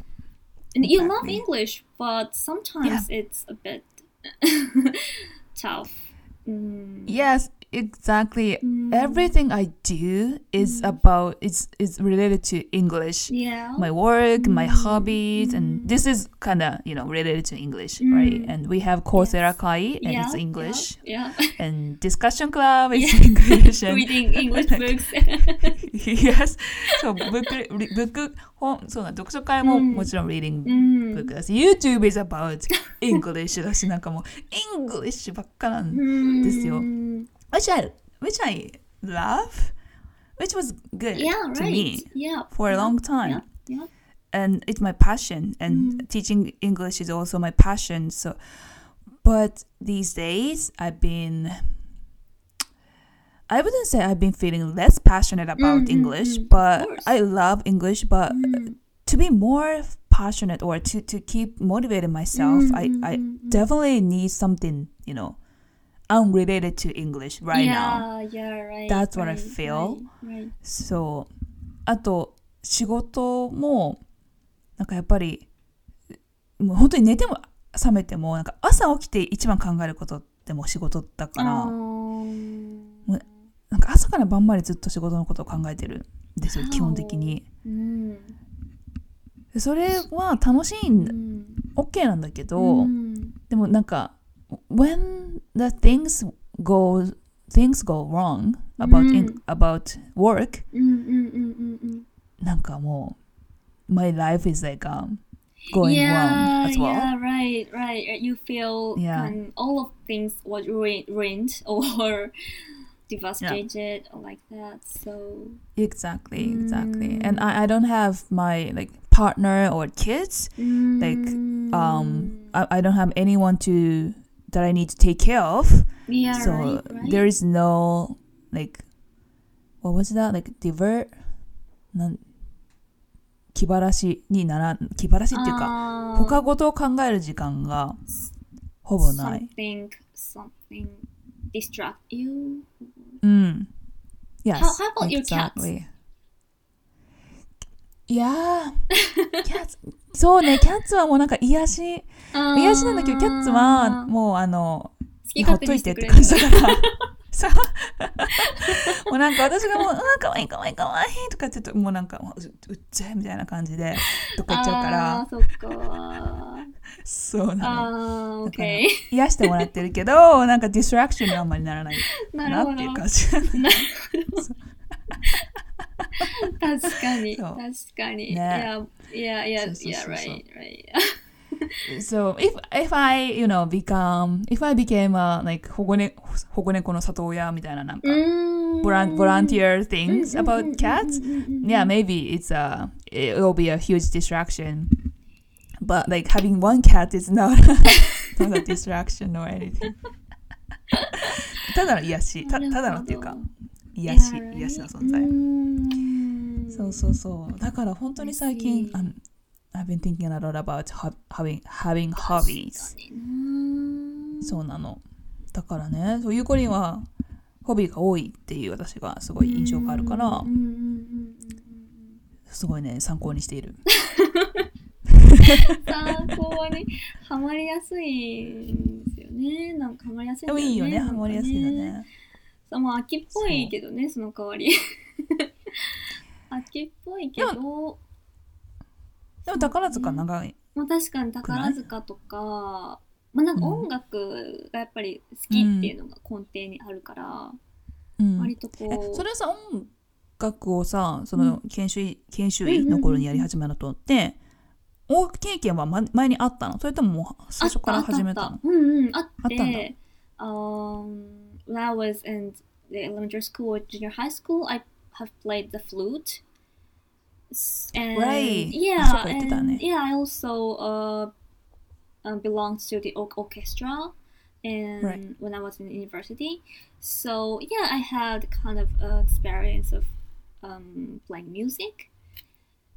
and you love English, but sometimes it's a bit tough. Mm. yes, exactly. Mm. Everything I do is about is is related to English. Yeah. my work, my Mm. hobbies, and this is kind of you know related to English, right? Mm. And we have Coursera Yes. Kai, and yeah, it's English, Yeah. and discussion club is Yeah. English, yeah. and Reading English books. yes, so book book 本そうだ読書会もうんもちろん reading mm. book だし、YouTube is about English だし、なんかもう English ばっかなんですよ。 Which I which I love, which was good Yeah, to right. me Yeah. for a yeah, long time. Yeah. yeah. and it's my passion and Mm. teaching english is also my passion so but these days i've been i wouldn't say i've been feeling less passionate about Mm, mm, english mm. But i love english but Mm. to be more passionate or to, to keep motivating myself Mm, i, I definitely need something you know unrelated to english right now yeah, Yeah, right. That's what I feel. Right, right. そうあと仕事もなんかやっぱりもう本当に寝ても覚めてもなんか朝起きて一番考えることってもう仕事だから Um, なんか朝から晩までずっと仕事のことを考えてるんですよ基本的に mm, でそれは楽しいん mm, OK なんだけど、mm. でもなんか when the things go things go wrong about, in- うん about work Mm, mm, mm, mm, mm. なんかもう my life is like um, going yeah, wrong as well Yeah, right, right. You feel Yeah. kind all of things was ruined, ruined or devastated or like that. So exactly exactly Mm. and I, I don't have my like partner or kids Like, mm, um I, I don't have anyone to that I need to take care of yeah, so right, right. there is no like what was that like divert なん気晴らしになら気晴らしっていうか Uh, 他事を考える時間がほぼない something, something distract you. うん。Yes. How- how about your cats? exactly. Yeah. cats. そうね、キャッツはもうなんか癒し、癒しなんだけど、キャッツはもうあの、ほっといてって感じだから。そう。もうなんか私がもう、うん、かわいいかわいいかわいいとかって言うと、もうなんか、ううっぜみたいな感じで、どっか行っちゃうからあー、そっか。そうなの。あー、だから OK。癒してもらってるけど、なんかディストラクションにはあんまりならないなっていう。感じ。なるほど。確かに、そう確かに。ね Yeah, yeah, yeah, そうそうそう yeah, そう right, right. So if if I you know become if I became a like 保護ね保護猫の里親みたいななんか、ボラン volunteer things about cats, yeah maybe it's a it will be a huge distraction. But like having one cat is not not a distraction or anything. ただの癒したただのっていうか 癒し.癒しの存在。うんそうそうそう。だから本当に最近 um, I've been thinking a lot about having having hobbies. そうなの。だからね、そうゆうこりんはホビーが多いっていう私がすごい印象があるからすごいね、参考にしている。参考にハマりやすいんですよね。なんかハマりやすいね。でもいいよね、なんかハマりやすいよね。秋っぽいけどね、その代わり。秋っぽいけど、ででも宝塚長い。まあ確かに宝塚とか、まあなんか音楽がやっぱり好きっていうのが根底にあるから、うん。割とえこう。それはさ、音楽をさ、その研修医、研修医の頃にやり始めたとって、大経験はま前にあったの？それとももう最初から始めたの？あったあったうんうん、あっあったんだ。て、um, when I was in the elementary school or junior high school, I have played the flute. And right. Yeah. And, yeah. I also uh, um, belonged to the orchestra, and right. when I was in university, so yeah, I had kind of uh, experience of um, playing music.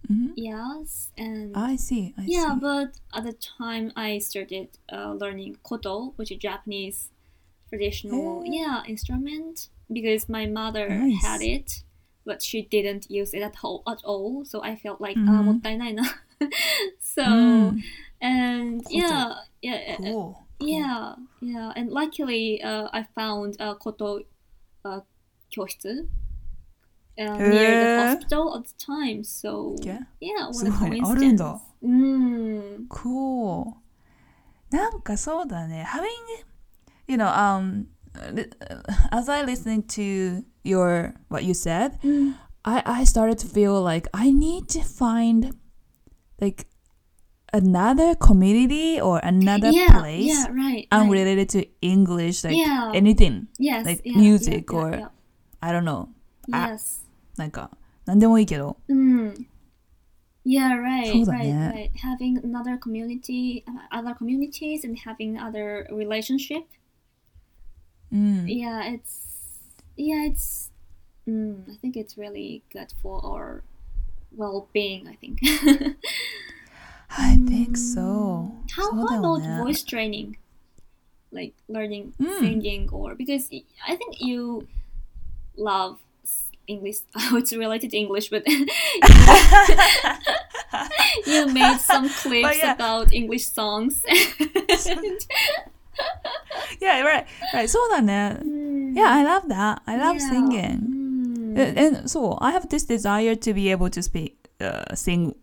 Mm-hmm. Yes, and I see. I yeah, see. but at the time I started uh, learning koto, which is Japanese traditional Eh. yeah instrument because my mother Nice. had it, but she didn't use it at all at all. So I felt like Mhm. ah もったいないな so Mm, and Koto. yeah yeah uh, cool. cool. yeah yeah and luckily uh, I found a koto uh, 教室 uh, near the Eh. hospital at the time. So Yeah. yeah, what す a ごいね coincidence. あるんだ。うん。 Cool. なんかそうだね。Having, you know, um, li- as I listened to your what you said, I I started to feel like I need to find like another community or another yeah, place yeah, right. right. unrelated to English, like Yeah. anything. yes, like yeah, music yeah, or- yeah, I don't know. yeah. Ah. yes. なんか何でもいいけど。うん。Yeah, right, そうだ right, ね。 right. Having another community, uh, other communities, and having other relationship. Mm. Yeah, it's yeah, it's. Mm, I think it's really good for our well-being. I think. I think mm. so. How, so how about that. voice training, like learning mm. singing or because I think you love English. Oh, it's related to English, but you made some clips yeah. about English songs. Yeah, right, right. そうだね。 Mm. Yeah, I love that. I love Yeah. singing. Mm. And, and so I have this desire to be able to speak, uh, sing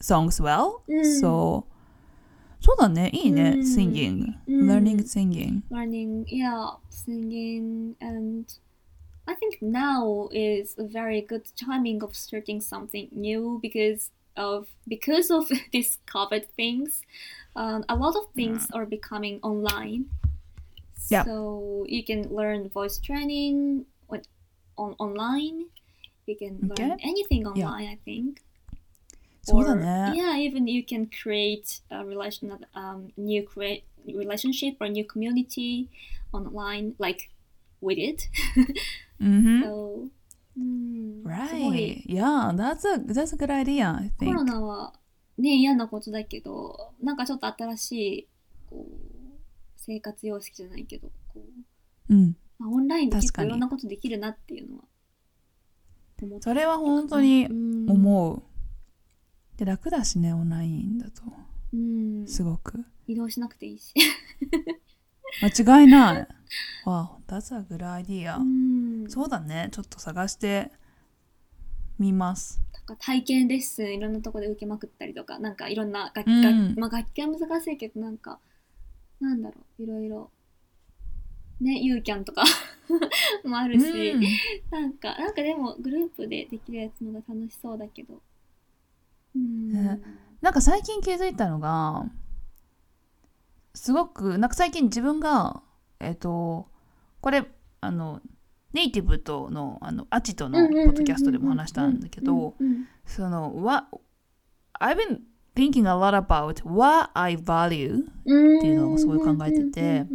songs well. うん So, そうだね。いいね。うん singing. うん learning singing. learning, yeah, singing, and I think now is a very good timing of starting something new because of because of these COVID things, um, a lot of things yeah. are becoming online. Yeah. So you can learn voice training on, on online. You can learn okay. anything online, yeah. I think. Or, yeah, even you can create a relation, um, new create relationship or a new community online, like with it. mm-hmm. So うんすごい Right. Yeah, that's a, that's a good idea, I コ think. ロナはね嫌なことだけど、なんかちょっと新しいこう生活様式じゃないけど、こううん。まあ、オンラインで結構いろんなことできるなっていうのはそれは本当にうん思う。で、楽だしね、オンラインだと。うん、すごく。移動しなくていいし。間違いない。Wow, that's a good idea. うんそうだね。ちょっと探してみます。体験レッスンいろんなとこで受けまくったりとか、なんかいろんな楽器、うん楽まあ、楽器は難しいけど、なんか、なんだろう、いろいろ、ね、ユーキャンとか もあるし、うんなんか、なんかでもグループでできるやつのが楽しそうだけど。うん。ねなんか最近気づいたのが、すごく、なんか最近自分が、えっ、と、これ、あの、ネイティブとの、あの、アチとのポッドキャストでも話したんだけど、その、what, I've been thinking a lot about what I value、っていうのをすごい考えてて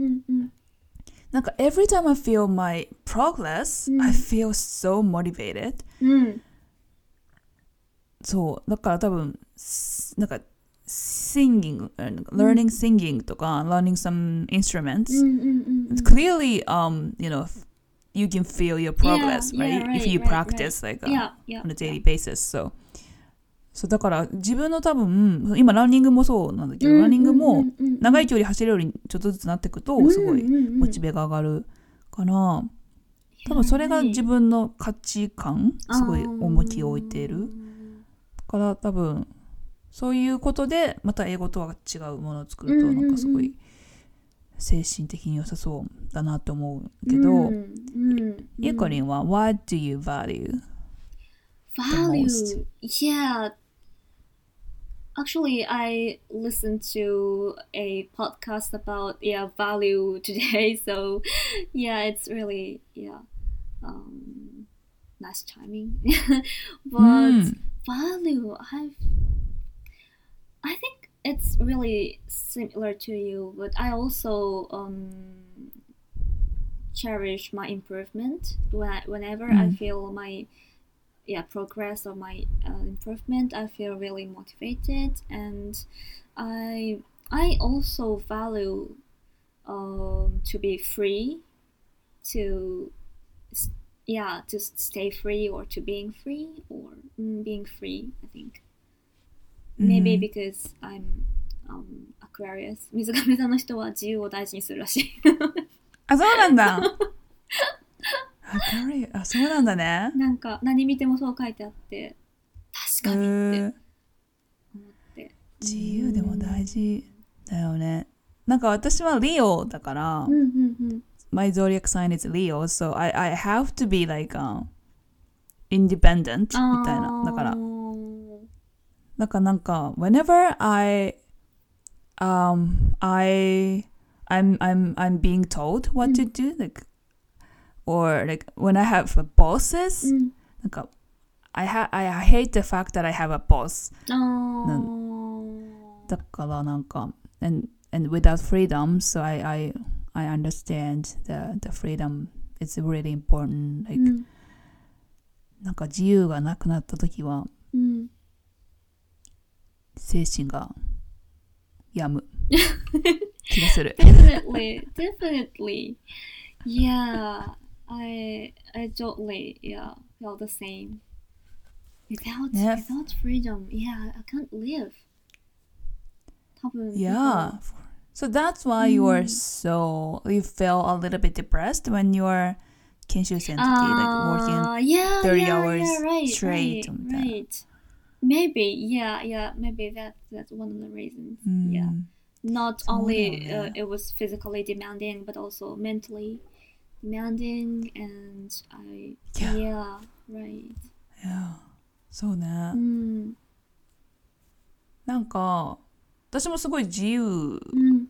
なんか every time I feel my progress、I feel so motivated そうだから多分なんか singing uh, learning singing とか learning some instruments、clearly um you know you can feel your progress Yeah, right? yeah, if you right, right, practice like、uh, Yeah, on a daily basis so そうだから自分の多分今ランニングもそうなんだけど、ランニングも長い距離走れるようにちょっとずつなっていくとすごいモチベが上がるから多分それが自分の価値観すごい重きを置いているから多分そういうことでまた英語とは違うものを作るとうんうんうんなんかすごい精神的に良さそうだなと思うけど、ゆうこりんは What do you value? value yeah actually i listened to a podcast about yeah value today so yeah it's really yeah um nice timing but Mm. value i i think it's really similar to you, but I also um, cherish my improvement. When I, whenever I Mm. feel my yeah progress or my uh, improvement, I feel really motivated, and I I also value um, to be free, to yeah to stay free or to being free or mm, being free. I think. Maybe うん。Because I'm um, Aquarius. 水亀座の人は自由を大事にするらしい。あ、そうなんだ。あ、そうなんだね。なんか何見てもそう書いてあって確かにって思って。自由でも大事だよね。なんか私はリオだからう、んうんうん。My zodiac sign is Leo, so I, I have to be like、um, independent みたいな。だから、だからなんか whenever I um I I'm I'm I'm being told what to do like or like when I have bosses、うんなんか I ha I hate the fact that I have a boss あーだからなんか and and without freedom so I I I understand the the freedom is really important like、うんなんか自由がなくなった時はうん 精神が病む気がする definitely definitely yeah I I totally yeah feel the same without Yes. without freedom yeah I can't live 多分 Yeah. So that's why you are Mm. so you feel a little bit depressed when you are 研修生の時 like working Uh, yeah, 30 yeah, hours yeah, right, straight right, みたいな right. Maybe, yeah, yeah, maybe that that's one of the reasons. うん Yeah, not only ね uh, it was physically demanding, but also mentally demanding, and I Yeah. yeah, right. いやそうね、Mm, なんか私もすごい自由 mm,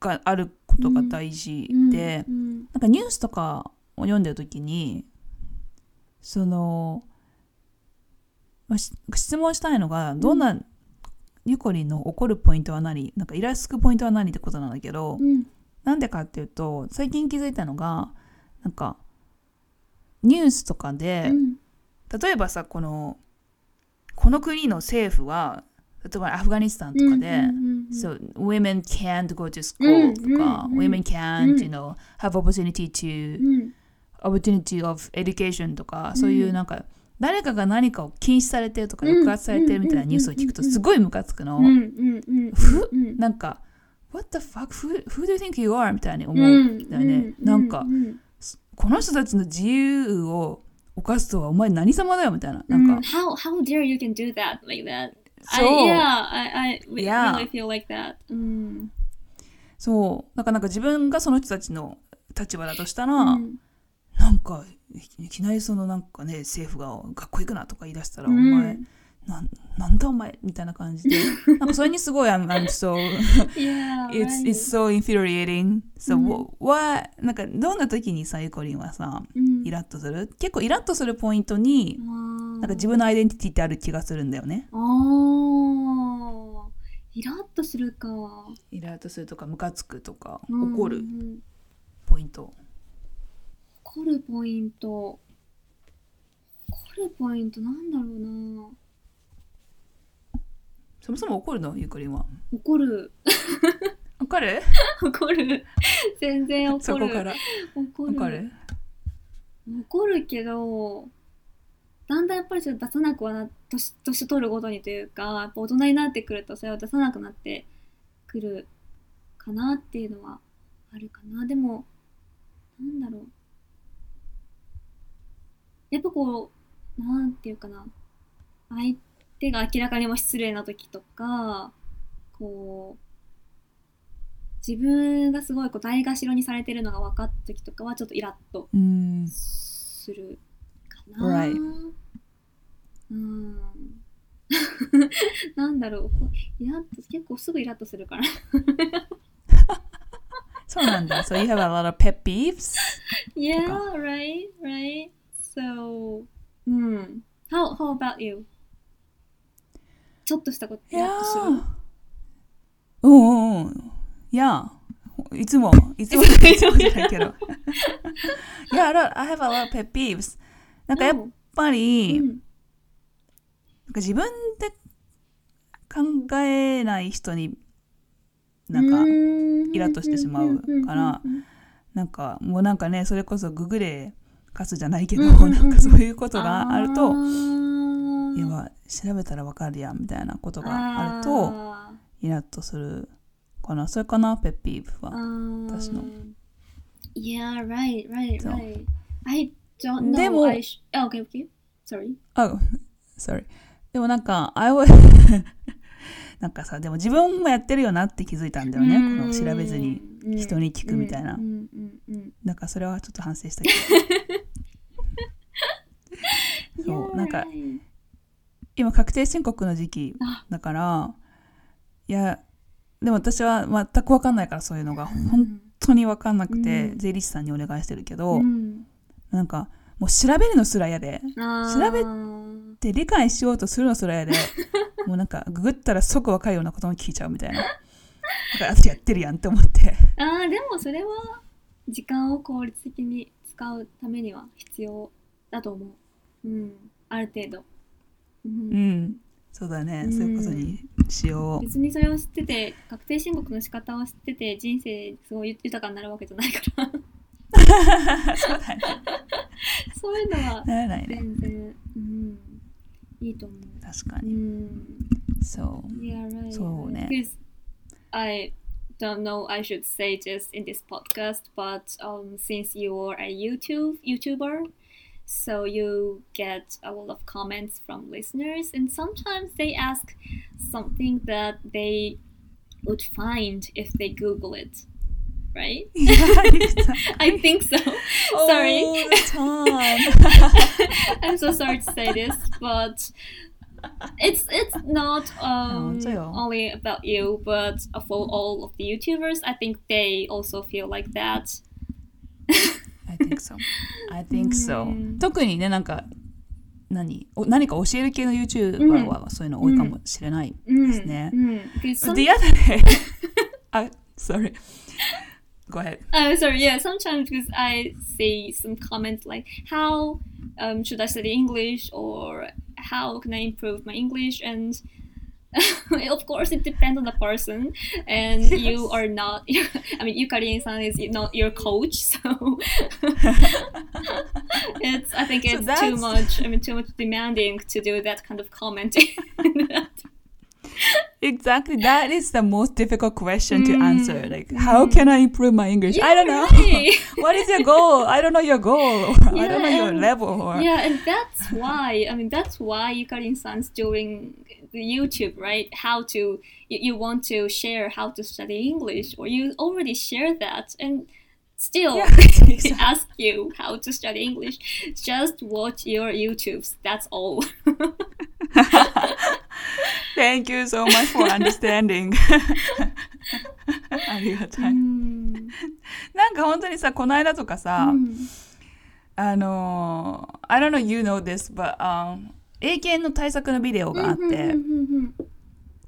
があることが大事 mm, で、mm, なんかニュースとかを読んでる時にその、質問したいのがどんな、ゆこりんの怒るポイントは何なんかイラつくポイントは何ってことなんだけど、mm, なんでかっていうと最近気づいたのがなんかニュースとかで、mm, 例えばさこのこの国の政府は例えばアフガニスタンとかで、mm, mm, mm, So women can't go to school とか、うんうんうん。women can't、うん you know have opportunity to、mm, opportunity of education とか、そういうなんか誰かが何かを禁止されてるとかうん抑圧されてるみたいなニュースを聞くとうんすごいムカつくの、mm, mm, mm, ふ mm, なんか What the fuck? Who, who do you think you are? みたいに思う、mm, だよね mm, なんか mm, この人たちの自由を犯すとはお前何様だよみたいななん mm. か、How how dare you can do that like that? そ I, う yeah, I, I re- Yeah. really feel like that. Mm. そうだからなんか自分がその人たちの立場だとしたら、Mm. なんかいいきなりそのなんかね政府が学校行くなとか言い出したら、お前なんなんだお前みたいな感じで。なんかそれにすごい I'm, I'm so it's, it's so infuriating. So、うん。what なんかどんな時にさゆこりんはさ Mm. イラッとする？結構イラッとするポイントになんか自分のアイデンティティってある気がするんだよね。イラッとするか。イラッとするとかムカつくとかうん。怒るうん。ポイント怒るポイント。怒るポイントなんだろうな。そもそも怒るの？ゆこりんは怒る。わかる？怒る。全然怒る。そこから怒る。わかる？怒るけど、だんだんやっぱりそれ出さなくはな、年、年取るごとにというか、やっぱ大人になってくるとそれを出さなくなってくるかなっていうのはあるかな。でも、なんだろう。やっぱこう、なんていうかな。相手が明らかにも失礼な時とか、こう、自分がすごいこうないがしろにされてるのが分かった時とかはちょっとイラッとうんするかな。Right. うん。なんだろう。イラッと、結構すぐイラッとするから。そうなんだ So you have a lot of pet peeves? yeah, right, right. So, うん。How, how about you? ちょっとしたことイラッとするうんうんうん。いや、いつも、いつも、いつもじゃないけど。いや、I have a lot of pet peeves. なんかやっぱり、うんなんか自分で考えない人に、なんか、イラッとしてしまうからなんか、もうなんかね、それこそググレカスじゃないけど、うんうんうんなんかそういうことがあると、いやや、調べたらわかるやん、みたいなことがあると、イラッとするかな。それかな、ペッピーブは。私の Yeah, right, right, そう right. I don't know. でも I sh- oh, okay, okay. Sorry. あ、sorry。でもなんか、I was なんかさ、でも自分もやってるよなって気づいたんだよね。この調べずに人に聞くみたいななんかそれはちょっと反省したけど。そう、なんか.今確定申告の時期あだから、いや、でも私は全くわかんないからそういうのが本当にわかんなくて、うん税理士さんにお願いしてるけど、うんなんかもう調べるのすら嫌で、調べで理解しようとするのすら嫌で、もうなんかググったら即わかるようなことも聞いちゃうみたいな。だから私やってるやんって思って。あーでもそれは時間を効率的に使うためには必要だと思う。うん、ある程度。う、うんん。そうだね。うんそういうことにしよう。別にそれを知ってて確定申告の仕方を知ってて人生すごい豊かになるわけじゃないからそうだね。そういうのはならないね。全然、うん、いいと思う。う確かに。ん、そう。Yeah, right. そうね I don't know I should say this in this podcast, but um, since you're a YouTube YouTuber, So you get a lot of comments from listeners, and sometimes they ask something that they would find if they Google it right? Yeah, exactly. I think so. All sorry. I'm so sorry to say this, but it's it's not um, only about you, but for all of the YouTubers, I think they also feel like that. I think so. I think so. うん特にね、なんか、何お何か教える系の YouTuber はそういうの多いかもしれないですね。 Mm, because some, The other day, あ、sorry. Go ahead. uh, sorry, yeah, sometimes because I see some comments like, "How um, should I study English?" or "How can I improve my English?" and of course, it depends on the person, and you are not. I mean, Yukari-san is not your coach, so it's. I think So it's too much. I mean, too much demanding to do that kind of commenting. Exactly. That is the most difficult question to Mm. answer. Like, how can I improve my English? I don't know. right. what is your goal? I don't know your goal. Or I don't know Yeah, your and- level. Or yeah, and that's why I mean that's why Yukarin San's doing the YouTube, right? How to you, you want to share how to study English, or you already share that, and still Yeah, exactly. ask you how to study English. Just watch your YouTubes. That's all. Thank you so much for understanding. ありがたい。うんなんか本当にさ、この間とかさ、うんあのー、I don't know you know this, but、um, 英検の対策のビデオがあって、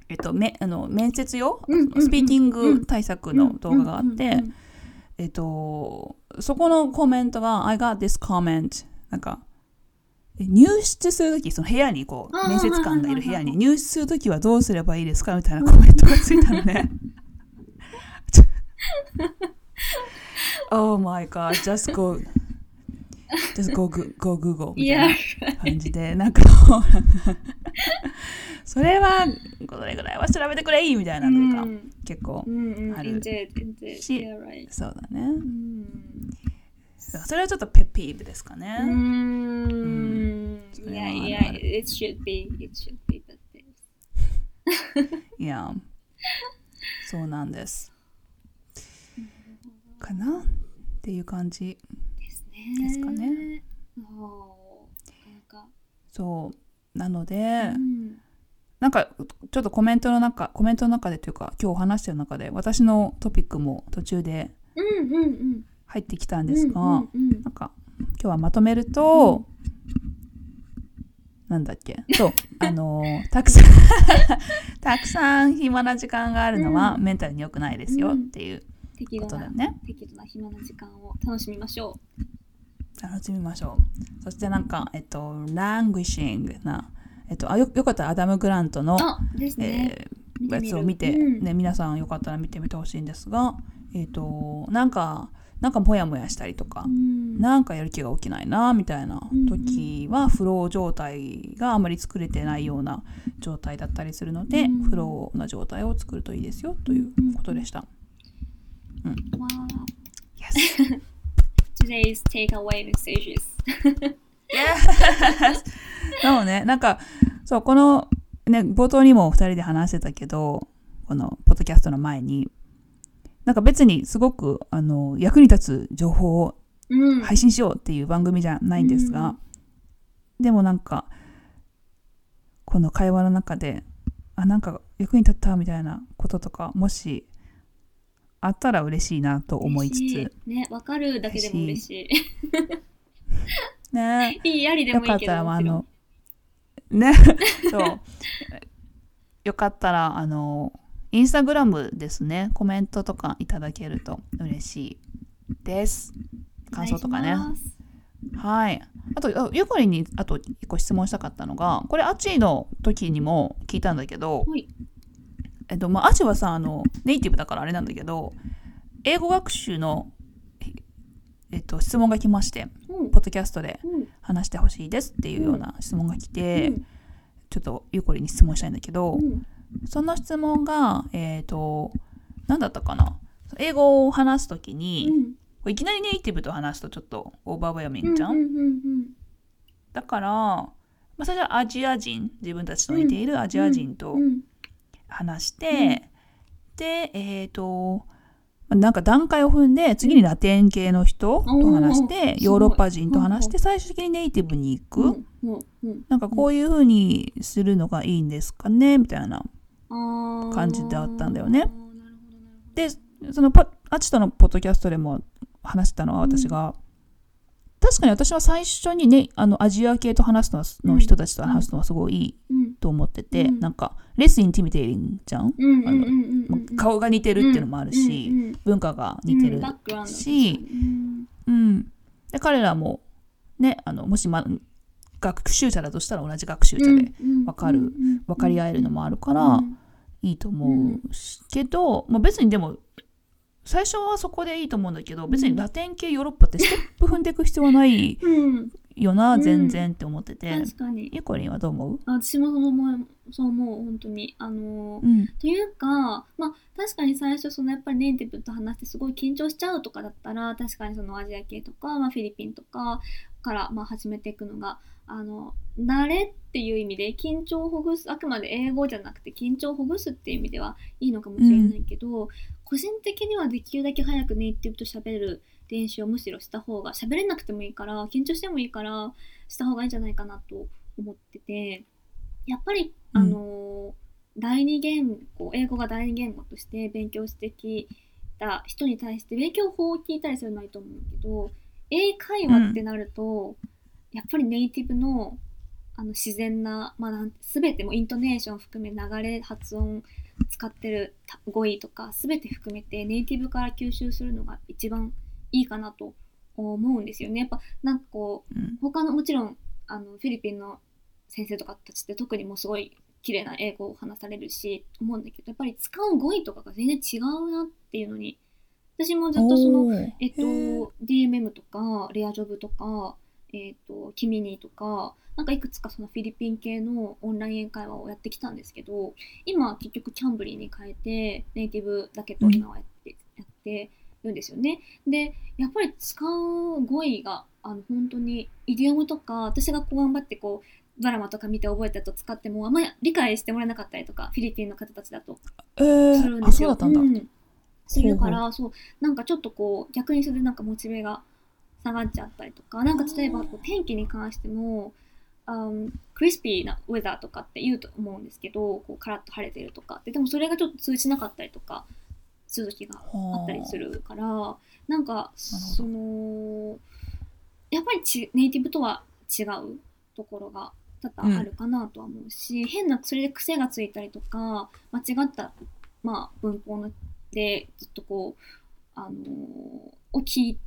えっと、めあの面接用、スピーキング対策の動画があって、えっと、そこのコメントが、I got this comment. なんか、え入室するとき、その部屋にこう、面接官がいる部屋に入室するときはどうすればいいですかみたいなコメントがついたのね。oh my god, just go, just go, go Google みたい.な感じで、なんかそれは、どれぐらいは調べてくれいいみたいなのとか、結構、ある.し.そうだね。うんそれはちょっとペッピーブですかね。Mm, So, yeah, yeah, yeah, I- it should be, it should be, but this. いや、そうなんです。かな？っていう感じ。ですね。ですかね。そう。なので、うんなんかちょっとコメントの中、コメントの中でというか、今日話してる中で、私のトピックも途中でうんうんうん。入ってきたんですが、うんうんうん。なんか今日はまとめると、なんだっけ？そう あのーたくさん たくさん暇な時間があるのはうん。メンタルに良くないですよっていう適度なことだよね、適度な暇な時間を楽しみましょ楽しみましょう。そしてなんかえっとラングイシングなえっとあよよかったらアダム・グラントのね。えーやつを見て、うん。ね、皆さんよかったら見てみてほしいんですが、えっ、と、なんか、なんかモヤモヤしたりとか、うんなんかやる気が起きないな、みたいな時は、フロー状態があまり作れてないような状態だったりするので、うんフローな状態を作るといいですよ、ということでした。Wow. Yes! Today's takeaway messages. ね、なんか、そう、この、ね、冒頭にも2人で話してたけど、このポッドキャストの前に、なんか別にすごくあの役に立つ情報をうん。配信しようっていう番組じゃないんですが、でもなんかこの会話の中であなんか役に立ったみたいなこととかもしあったら嬉しいなと思いつついね、わかるだけでも嬉しねい。いい、ありでよもいいけど。かったらあのねそうよかったらあのインスタグラムですね。コメントとかいただけると嬉しいです。感想とかね。はい。あと、あゆかりに、あと一個質問したかったのが、これ、アチの時にも聞いたんだけど、はい。えっと、まあ、アチはさ、あの、ネイティブだからあれなんだけど、英語学習の、えっと、質問が来まして、うん。ポッドキャストでうん。話してほしいですっていうような質問が来て、うん。ちょっとゆこりに質問したいんだけど、うんその質問が、えっと、何だったかな？英語を話すときに、うん。いきなりネイティブと話すとちょっとオーバーウェアミングじゃん、うんうんうんだから、まあ、最初はアジア人自分たちと似ているアジア人とうん話して、でえっ、とまあなんか段階を踏んで次にラテン系の人と話してヨーロッパ人と話しすて最終的にネイティブに行く、うん。うん。うん。なんかこういう風にするのがいいんですかね？みたいな感じであったんだよね。でそのパアチとのポッドキャストでも話したのは私が、確かに私は最初にねあのアジア系と話すのはの人たちと話すのはすごいいいうん。と思ってて、うん。なんかレスインティミテイリンじゃん、うんうんうんあの顔が似てるっていうのもあるし、うんうん文化が似てるし、うんうん。で彼らもねあのもし、ま、学習者だとしたら同じ学習者でうんわかる分かり合えるのもあるから、うん。いいと思うしけど、まあ、別にでも最初はそこでいいと思うんだけど別にラテン系ヨーロッパってステップ踏んでいく必要はない うん。よな、うん全然って思ってて、確かに。ゆこりんはどう思う？私もそう思うそう思う本当に。あのーうん。というか、まあ、確かに最初そのやっぱりネイティブと話してすごい緊張しちゃうとかだったら確かにそのアジア系とか、まあ、フィリピンとかからまあ始めていくのがあの慣れっていう意味で緊張をほぐすあくまで英語じゃなくて緊張をほぐすっていう意味ではいいのかもしれないけど、個人的にはできるだけ早くネイティブと喋る練習をむしろした方が喋れなくてもいいから緊張してもいいからした方がいいんじゃないかなと思っててやっぱりあのー第二言語英語が第二言語として勉強してきた人に対して勉強法を聞いたりするのはいいと思うけど英会話ってなると、やっぱりネイティブのあの自然な、まあ、全てもイントネーション含め流れ発音使ってるた語彙とか全て含めてネイティブから吸収するのが一番いいかなと思うんですよね。やっぱなんかこううん。他のもちろんあのフィリピンの先生とかたちって特にもうすごい綺麗な英語を話されるし思うんだけどやっぱり使う語彙とかが全然違うなっていうのに私もずっとそのえっと DMM とか、レアジョブとか、えっと、キミニーとか、なんかいくつかそのフィリピン系のオンライン英会話をやってきたんですけど、今は結局キャンブリーに変えて、ネイティブだけと今はやって,、やってるんですよね。で、やっぱり使う語彙が、あの、本当に、イディオムとか、私がこう頑張ってこう、ドラマとか見て覚えたやつを使っても、あんまり理解してもらえなかったりとか、フィリピンの方たちだと。するんですよ。そうだったんだ、うんするから、そう、なんかちょっとこう、逆にそれでなんかモチベが下がっちゃったりとか、なんか例えばこう天気に関しても、あクリスピーなウェザーとかって言うと思うんですけど、こうカラッと晴れてるとかって、でもそれがちょっと通じなかったりとかする時があったりするから、なんか、その、やっぱりちネイティブとは違うところが多々あるかなとは思うし、変なそれで癖がついたりとか間違った、まあ、文法のでずっとこう、あのーを聞い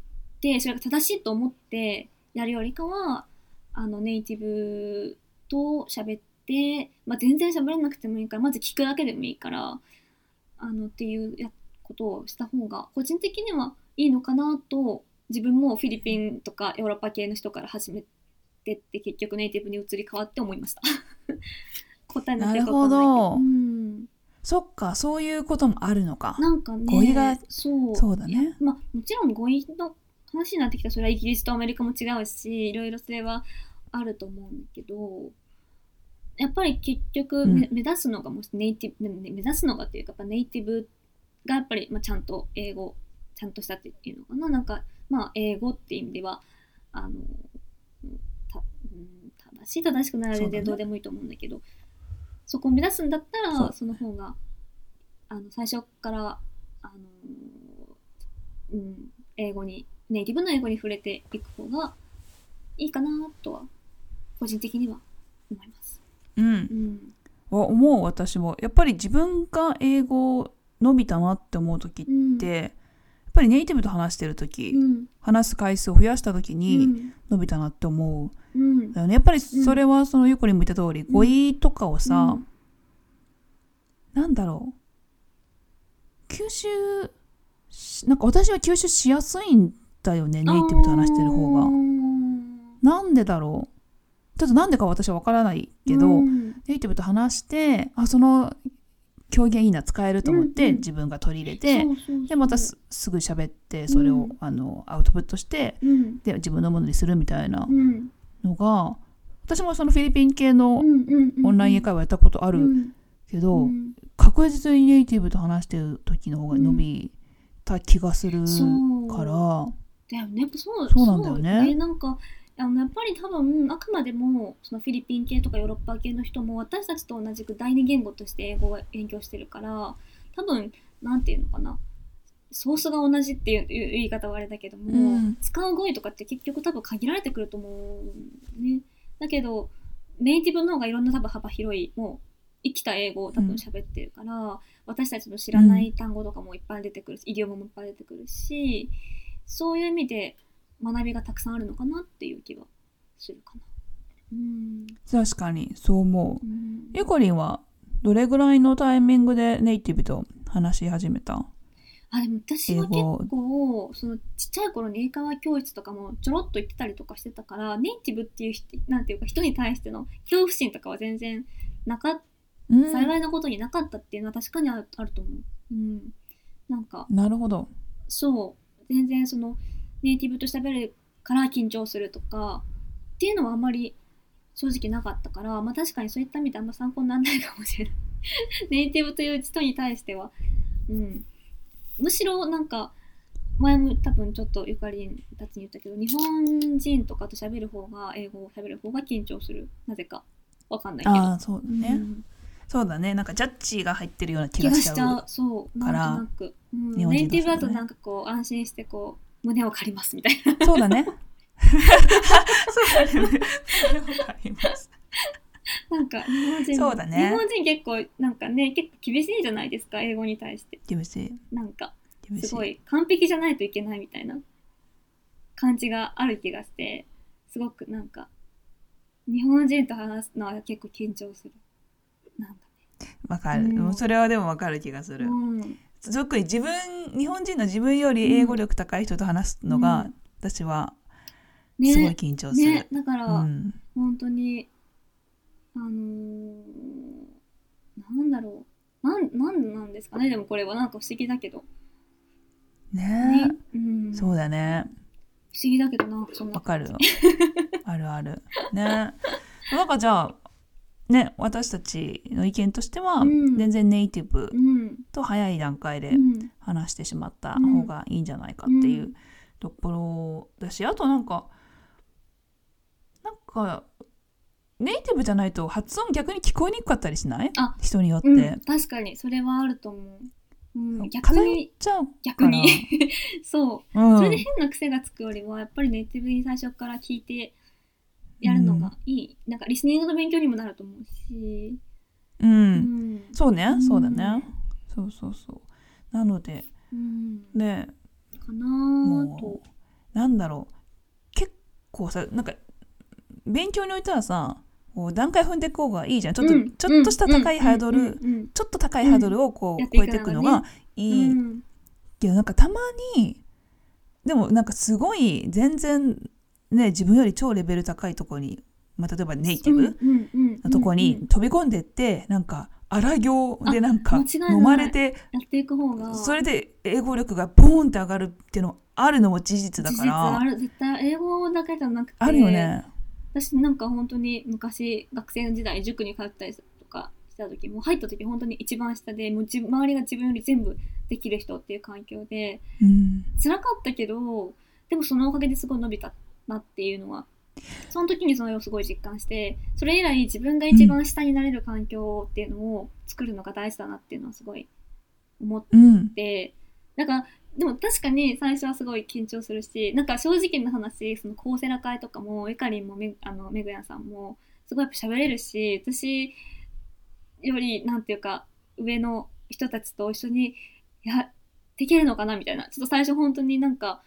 てそれが正しいと思ってやるよりかはあのネイティブと喋って、まあ、全然喋れなくてもいいからまず聞くだけでもいいからあのっていうやことをした方が個人的にはいいのかなと自分もフィリピンとかヨーロッパ系の人から始めてって結局ネイティブに移り変わって思いました。答えになるほど。うん。そっかそういうこともあるのか。なんかね、語彙がそう。そうだね。まあ、もちろん語彙の話になってきた。らそれはイギリスとアメリカも違うしいろいろそれはあると思うんだけどやっぱり結局うん。め、目指すのがもしネイティブね目指すのがっていうかやっぱネイティブがやっぱり、まあ、ちゃんと英語ちゃんとしたっていうのかな。なんかまあ英語っていう意味ではあのうんたうん正しい正しくなら全然どうでもいいと思うんだけどそこを目指すんだったらその方があの最初からあの、うん、英語にネイティブの英語に触れていく方がいいかなとは個人的には思います。うん。うん、わ思う私も。やっぱり自分が英語伸びたなって思う時って、うん。やっぱりネイティブと話してる時、うん。話す回数を増やした時うにん。伸びたなって思う。うん。だよね。やっぱりそれはそのゆこりも言った通り、語彙とかをさ、なんだろう。吸収しなんか私は吸収しやすいんだよねネイティブと話してる方が。なんでだろう？ちょっとなんでか私は分からないけど、うん。ネイティブと話してあその表現いいな使えると思って、自分が取り入れてでまたすすぐ喋ってそれを、うん。あのアウトプットしてうん。で自分のものにするみたいなうん。のが私もそのフィリピン系のオンライン英会話やったことあるうん。けど、うん。確実にネイティブと話してる時の方が伸びた気がするから、だよね。やっぱそうそうなんだよね。そうなんかあのやっぱり多分あくまでもそのフィリピン系とかヨーロッパ系の人も私たちと同じく第二言語として英語を勉強してるから多分なんていうのかな。ソースが同じっていう言い方はあれだけども、うん。使う語彙とかって結局多分限られてくると思うね。だけどネイティブの方がいろんな多分幅広いもう生きた英語を多分喋ってるから、私たちの知らない単語とかもいっぱい出てくるし、イディオムもいっぱい出てくるしそういう意味で学びがたくさんあるのかなっていう気はするかな。うん。確かにそう思う。うん。ゆこりんはどれぐらいのタイミングでネイティブと話し始めた？あでも私は結構そのちっちゃい頃に英会話教室とかもちょろっと行ってたりとかしてたからネイティブっていう人なんていうか人に対しての恐怖心とかは全然なかっうん。幸いなことになかったっていうのは確かにあるあると思う。うん、なんかなるほど。そう全然そのネイティブと喋るから緊張するとかっていうのはあんまり正直なかったからまあ確かにそういった意味であんま参考にならないかもしれない。ネイティブという人に対しては、うん、むしろなんか前も多分ちょっとゆかりんたちに言ったけど日本人とかと喋る方が英語を喋る方が緊張する。なぜか。わかんないけど。ああそうだね、うんそうだね。なんかジャッジが入ってるような気気がしちゃうそう。からなんとなく、うん。ネイティブだとなんかこう安心してこう胸を借りますみたいな。そうだね。そうだね。それわかります。なんか日本人そうだね。日本人結構なんかね結構厳しいじゃないですか英語に対して。厳しい。なんかすごい完璧じゃないといけないみたいな。感じがある気がしてすごくなんか日本人と話すのは結構緊張するなんわかる、うん。もうそれはでもわかる気がすだる、うん。特に自分日本人の自分より英語力高い人と話すのが、うん。私はねすごい緊張する、ね。だから、うん、本当にあのーなんだろう。なんなんなんですかね。でもこれはなんか不思議だけど。ね。ね、うん、そうだね。不思議だけどなんかそんなわかる。あるある。ね。なんかじゃあね私たちの意見としては、うん。全然ネイティブうん。と早い段階でうん。話してしまった方がいいんじゃないかっていううん。ところだし、あとなんかなんかネイティブじゃないと発音逆に聞こえにくかったりしない？あ人によって、うん、確かに。それはあると思う、うん、逆に。逆に。そう。うん。それで変な癖がつくよりはやっぱりネイティブに最初から聞いてやるのがいい、なんかリスニングの勉強にもなると思うし、うん、うん。そうね、うん。そうだね。そうそうそう。なので。うん、ね。かなと。うなんだろう。結構さなんか勉強においてはさこう段階踏んでいく方がいいじゃん。ちょっと、うん。ちょっとした高いハードル、うん。うん。ちょっと高いハードルをこう、超えていくのがいい、うん。けどなんかたまにでもなんかすごい全然ね自分より超レベル高いところに、まあ、例えばネイティブのところに飛び込んでってなんか荒行でなんか飲まれてやっていく方が。それで英語力がボーンって上がるっていうのあるのも事実だか事実あらる。絶対英語だけじゃなくてあるよね。私なんか本当に昔学生の時代塾に通ったりとかした時も入った時本当に一番下でもう周りが自分より全部できる人っていう環境でうん。辛かったけどでもそのおかげですごい伸びたなっていうのはその時にそれをすごい実感してそれ以来自分が一番下になれる環境っていうのを作るのが大事だなっていうのはすごい思っうんてなんかでも確かに最初はすごい緊張するしなんか正直な話そのコーセラ会とかもエカリンもめあのメグヤンさんもすごいやっぱ喋れるし私よりなんていうか上の人たちと一緒にやできるのかなみたいなちょっと最初本当になんか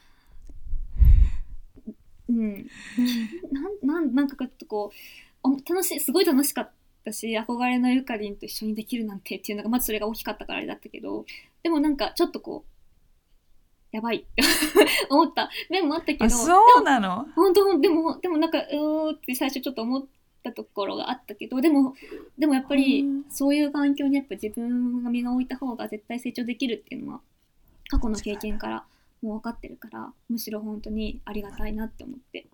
うん。なんなんなんかちょっとこうお楽しいすごい楽しかったし憧れのゆかりんと一緒にできるなんてっていうのがまずそれが大きかったからあれだったけどでもなんかちょっとこうやばい。って思った面もあったけどあそうなの？本当でもでもなんかうーって最初ちょっと思ったところがあったけどでもでもやっぱりうんそういう環境にやっぱ自分が身が置いた方が絶対成長できるっていうのは過去の経験からもう分かってるからむしろ本当にありがたいなって思って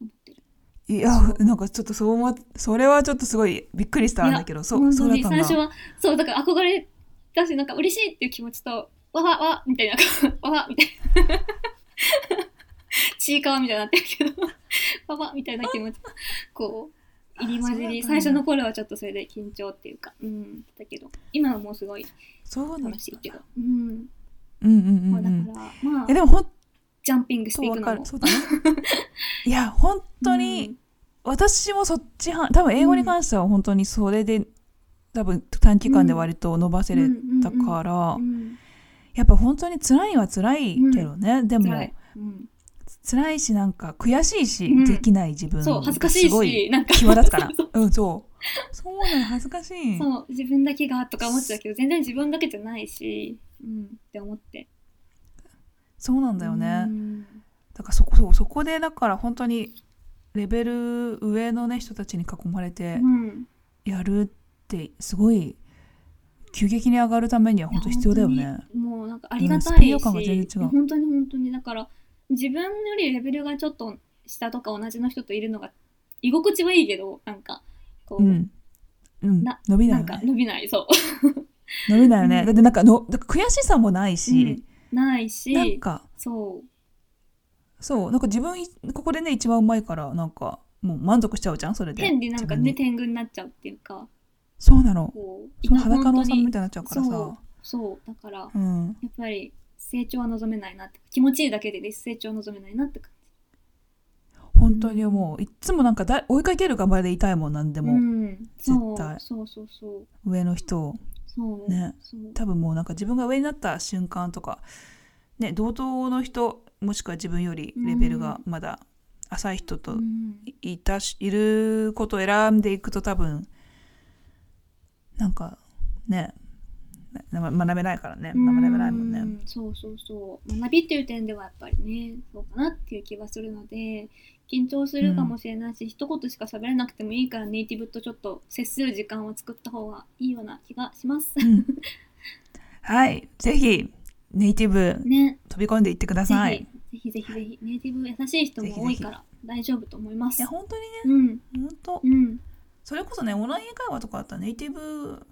思ってる。いやなんかちょっとそう思っそれはちょっとすごいびっくりしたんだけどそうそうだったんだ。に最初はそうだから憧れだしなんか嬉しいっていう気持ちとわわわみたいな わわみたいな。ちいかわみたいになってるけど わわみたいな気持ち。こう入り混じり最初の頃はちょっとそれで緊張っていうかうんだけど今はもうすごいそうなんだ。楽しいけどうん、うんうんうんうん。からまあえでも本ジャンピングしていくのも。そうだね。いや本当に、私もそっちは多分英語に関しては本当にそれで、多分短期間で割と伸ばせれたから、うんうんやっぱ本当に辛いは辛いけどね、でも辛い。うん。辛いしなんか悔しいし、うん。できない自分そう恥ずかしいしなんか。際立つから。そう。うんそう。そうなの恥ずかしい。そう自分だけがとか思っちゃうけど全然自分だけじゃないし、うん、って思って。そうなんだよね、うん。だからそこそうそこでだから本当にレベル上のね人たちに囲まれてうんやるってすごい急激に上がるためには本当必要だよね。もうなんかありがたいし、うん感が全然違う。本当に本当に。だから自分よりレベルがちょっと下とか同じの人といるのが居心地はいいけどなんかこう、うん。うん。な、伸びなないんかよね。伸びないそう伸びないよね。うん。だってなんかのだから悔しさもないし、ないしなんか。そう。そう。なんか自分いここでね一番うまいからなんかもう満足しちゃうじゃん？それで。変になんかね天狗になっちゃうっていうか。そうなの。その裸の王本当に様みたいになっちゃうからそさ。そう。だからうん。やっぱり成長は望めないなって。気持ちいいだけで成長は望めないなって感本当にもう。いっつもなんかだ追いかける頑張りでいたいもんなんでじも、うん、そう。絶対そうそうそう。上の人をそうね。多分もうなんか自分が上になった瞬間とか、ね、同等の人もしくは自分よりレベルがまだ浅い人とうん。いたし、いることを選んでいくと多分なんかね。な学べないからね。学べないもんね。うんそうそうそう。学びっていう点ではやっぱりねそうかなっていう気はするので緊張するかもしれないし、一言しか喋れなくてもいいからネイティブとちょっと接する時間を作った方がいいような気がします。うん。はい。ぜひネイティブね。飛び込んでいってくだぜさい。ひぜひぜひぜひ。ネイティブ優しい人も多いから大丈夫と思います。いや本当にね。うん。本当。うん。それこそねオンライン会話とかだったらネイティブ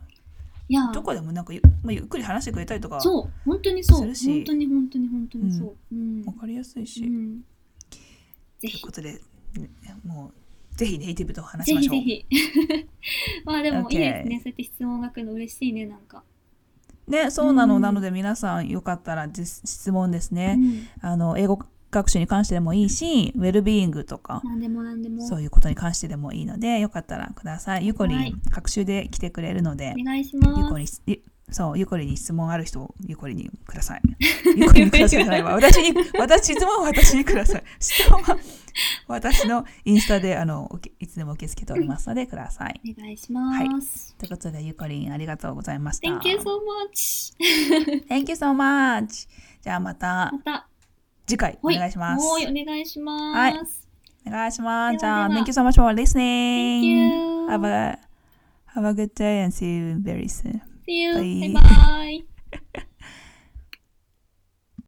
いや。どこでもなんかゆ,、まあ、ゆっくり話してくれたりとかそう。本当にそう。本当に本当に本当にそう。うん。わかりやすいし、うんぜというひことで、ねもうぜひネイティブと話ぜしましょう。ひぜひ。まあでもいいですね。そうやって質問が来るの嬉しいね、なんか。ね、そうなの、うんなので皆さんよかったら実質問ですうね、んあの英語学習に関してでもいいし、ウェルビーイングとか、何でも何でも。そういうことに関してでもいいので、よかったらください。ゆこりん、はい学習で来てくれるので、お願いしゆまこりす。に、そう、ゆこりに質問ある人、ゆこりにください。ゆこりにくださいじゃないわ。私に、私、質問は私にください。質問は私のインスタで、あの、いつでも受け付けておりますので、ください。お願いします。ということで、ゆこりん、ありがとうございました。Thank you so much. Thank you so much. じゃあまたまた、次回おはい願いします。はい、お願いします。はいお願いします。じゃあ、Thank you so much for listening. Thank you. Have a, have a good day and see you very soon. See you! バイバイ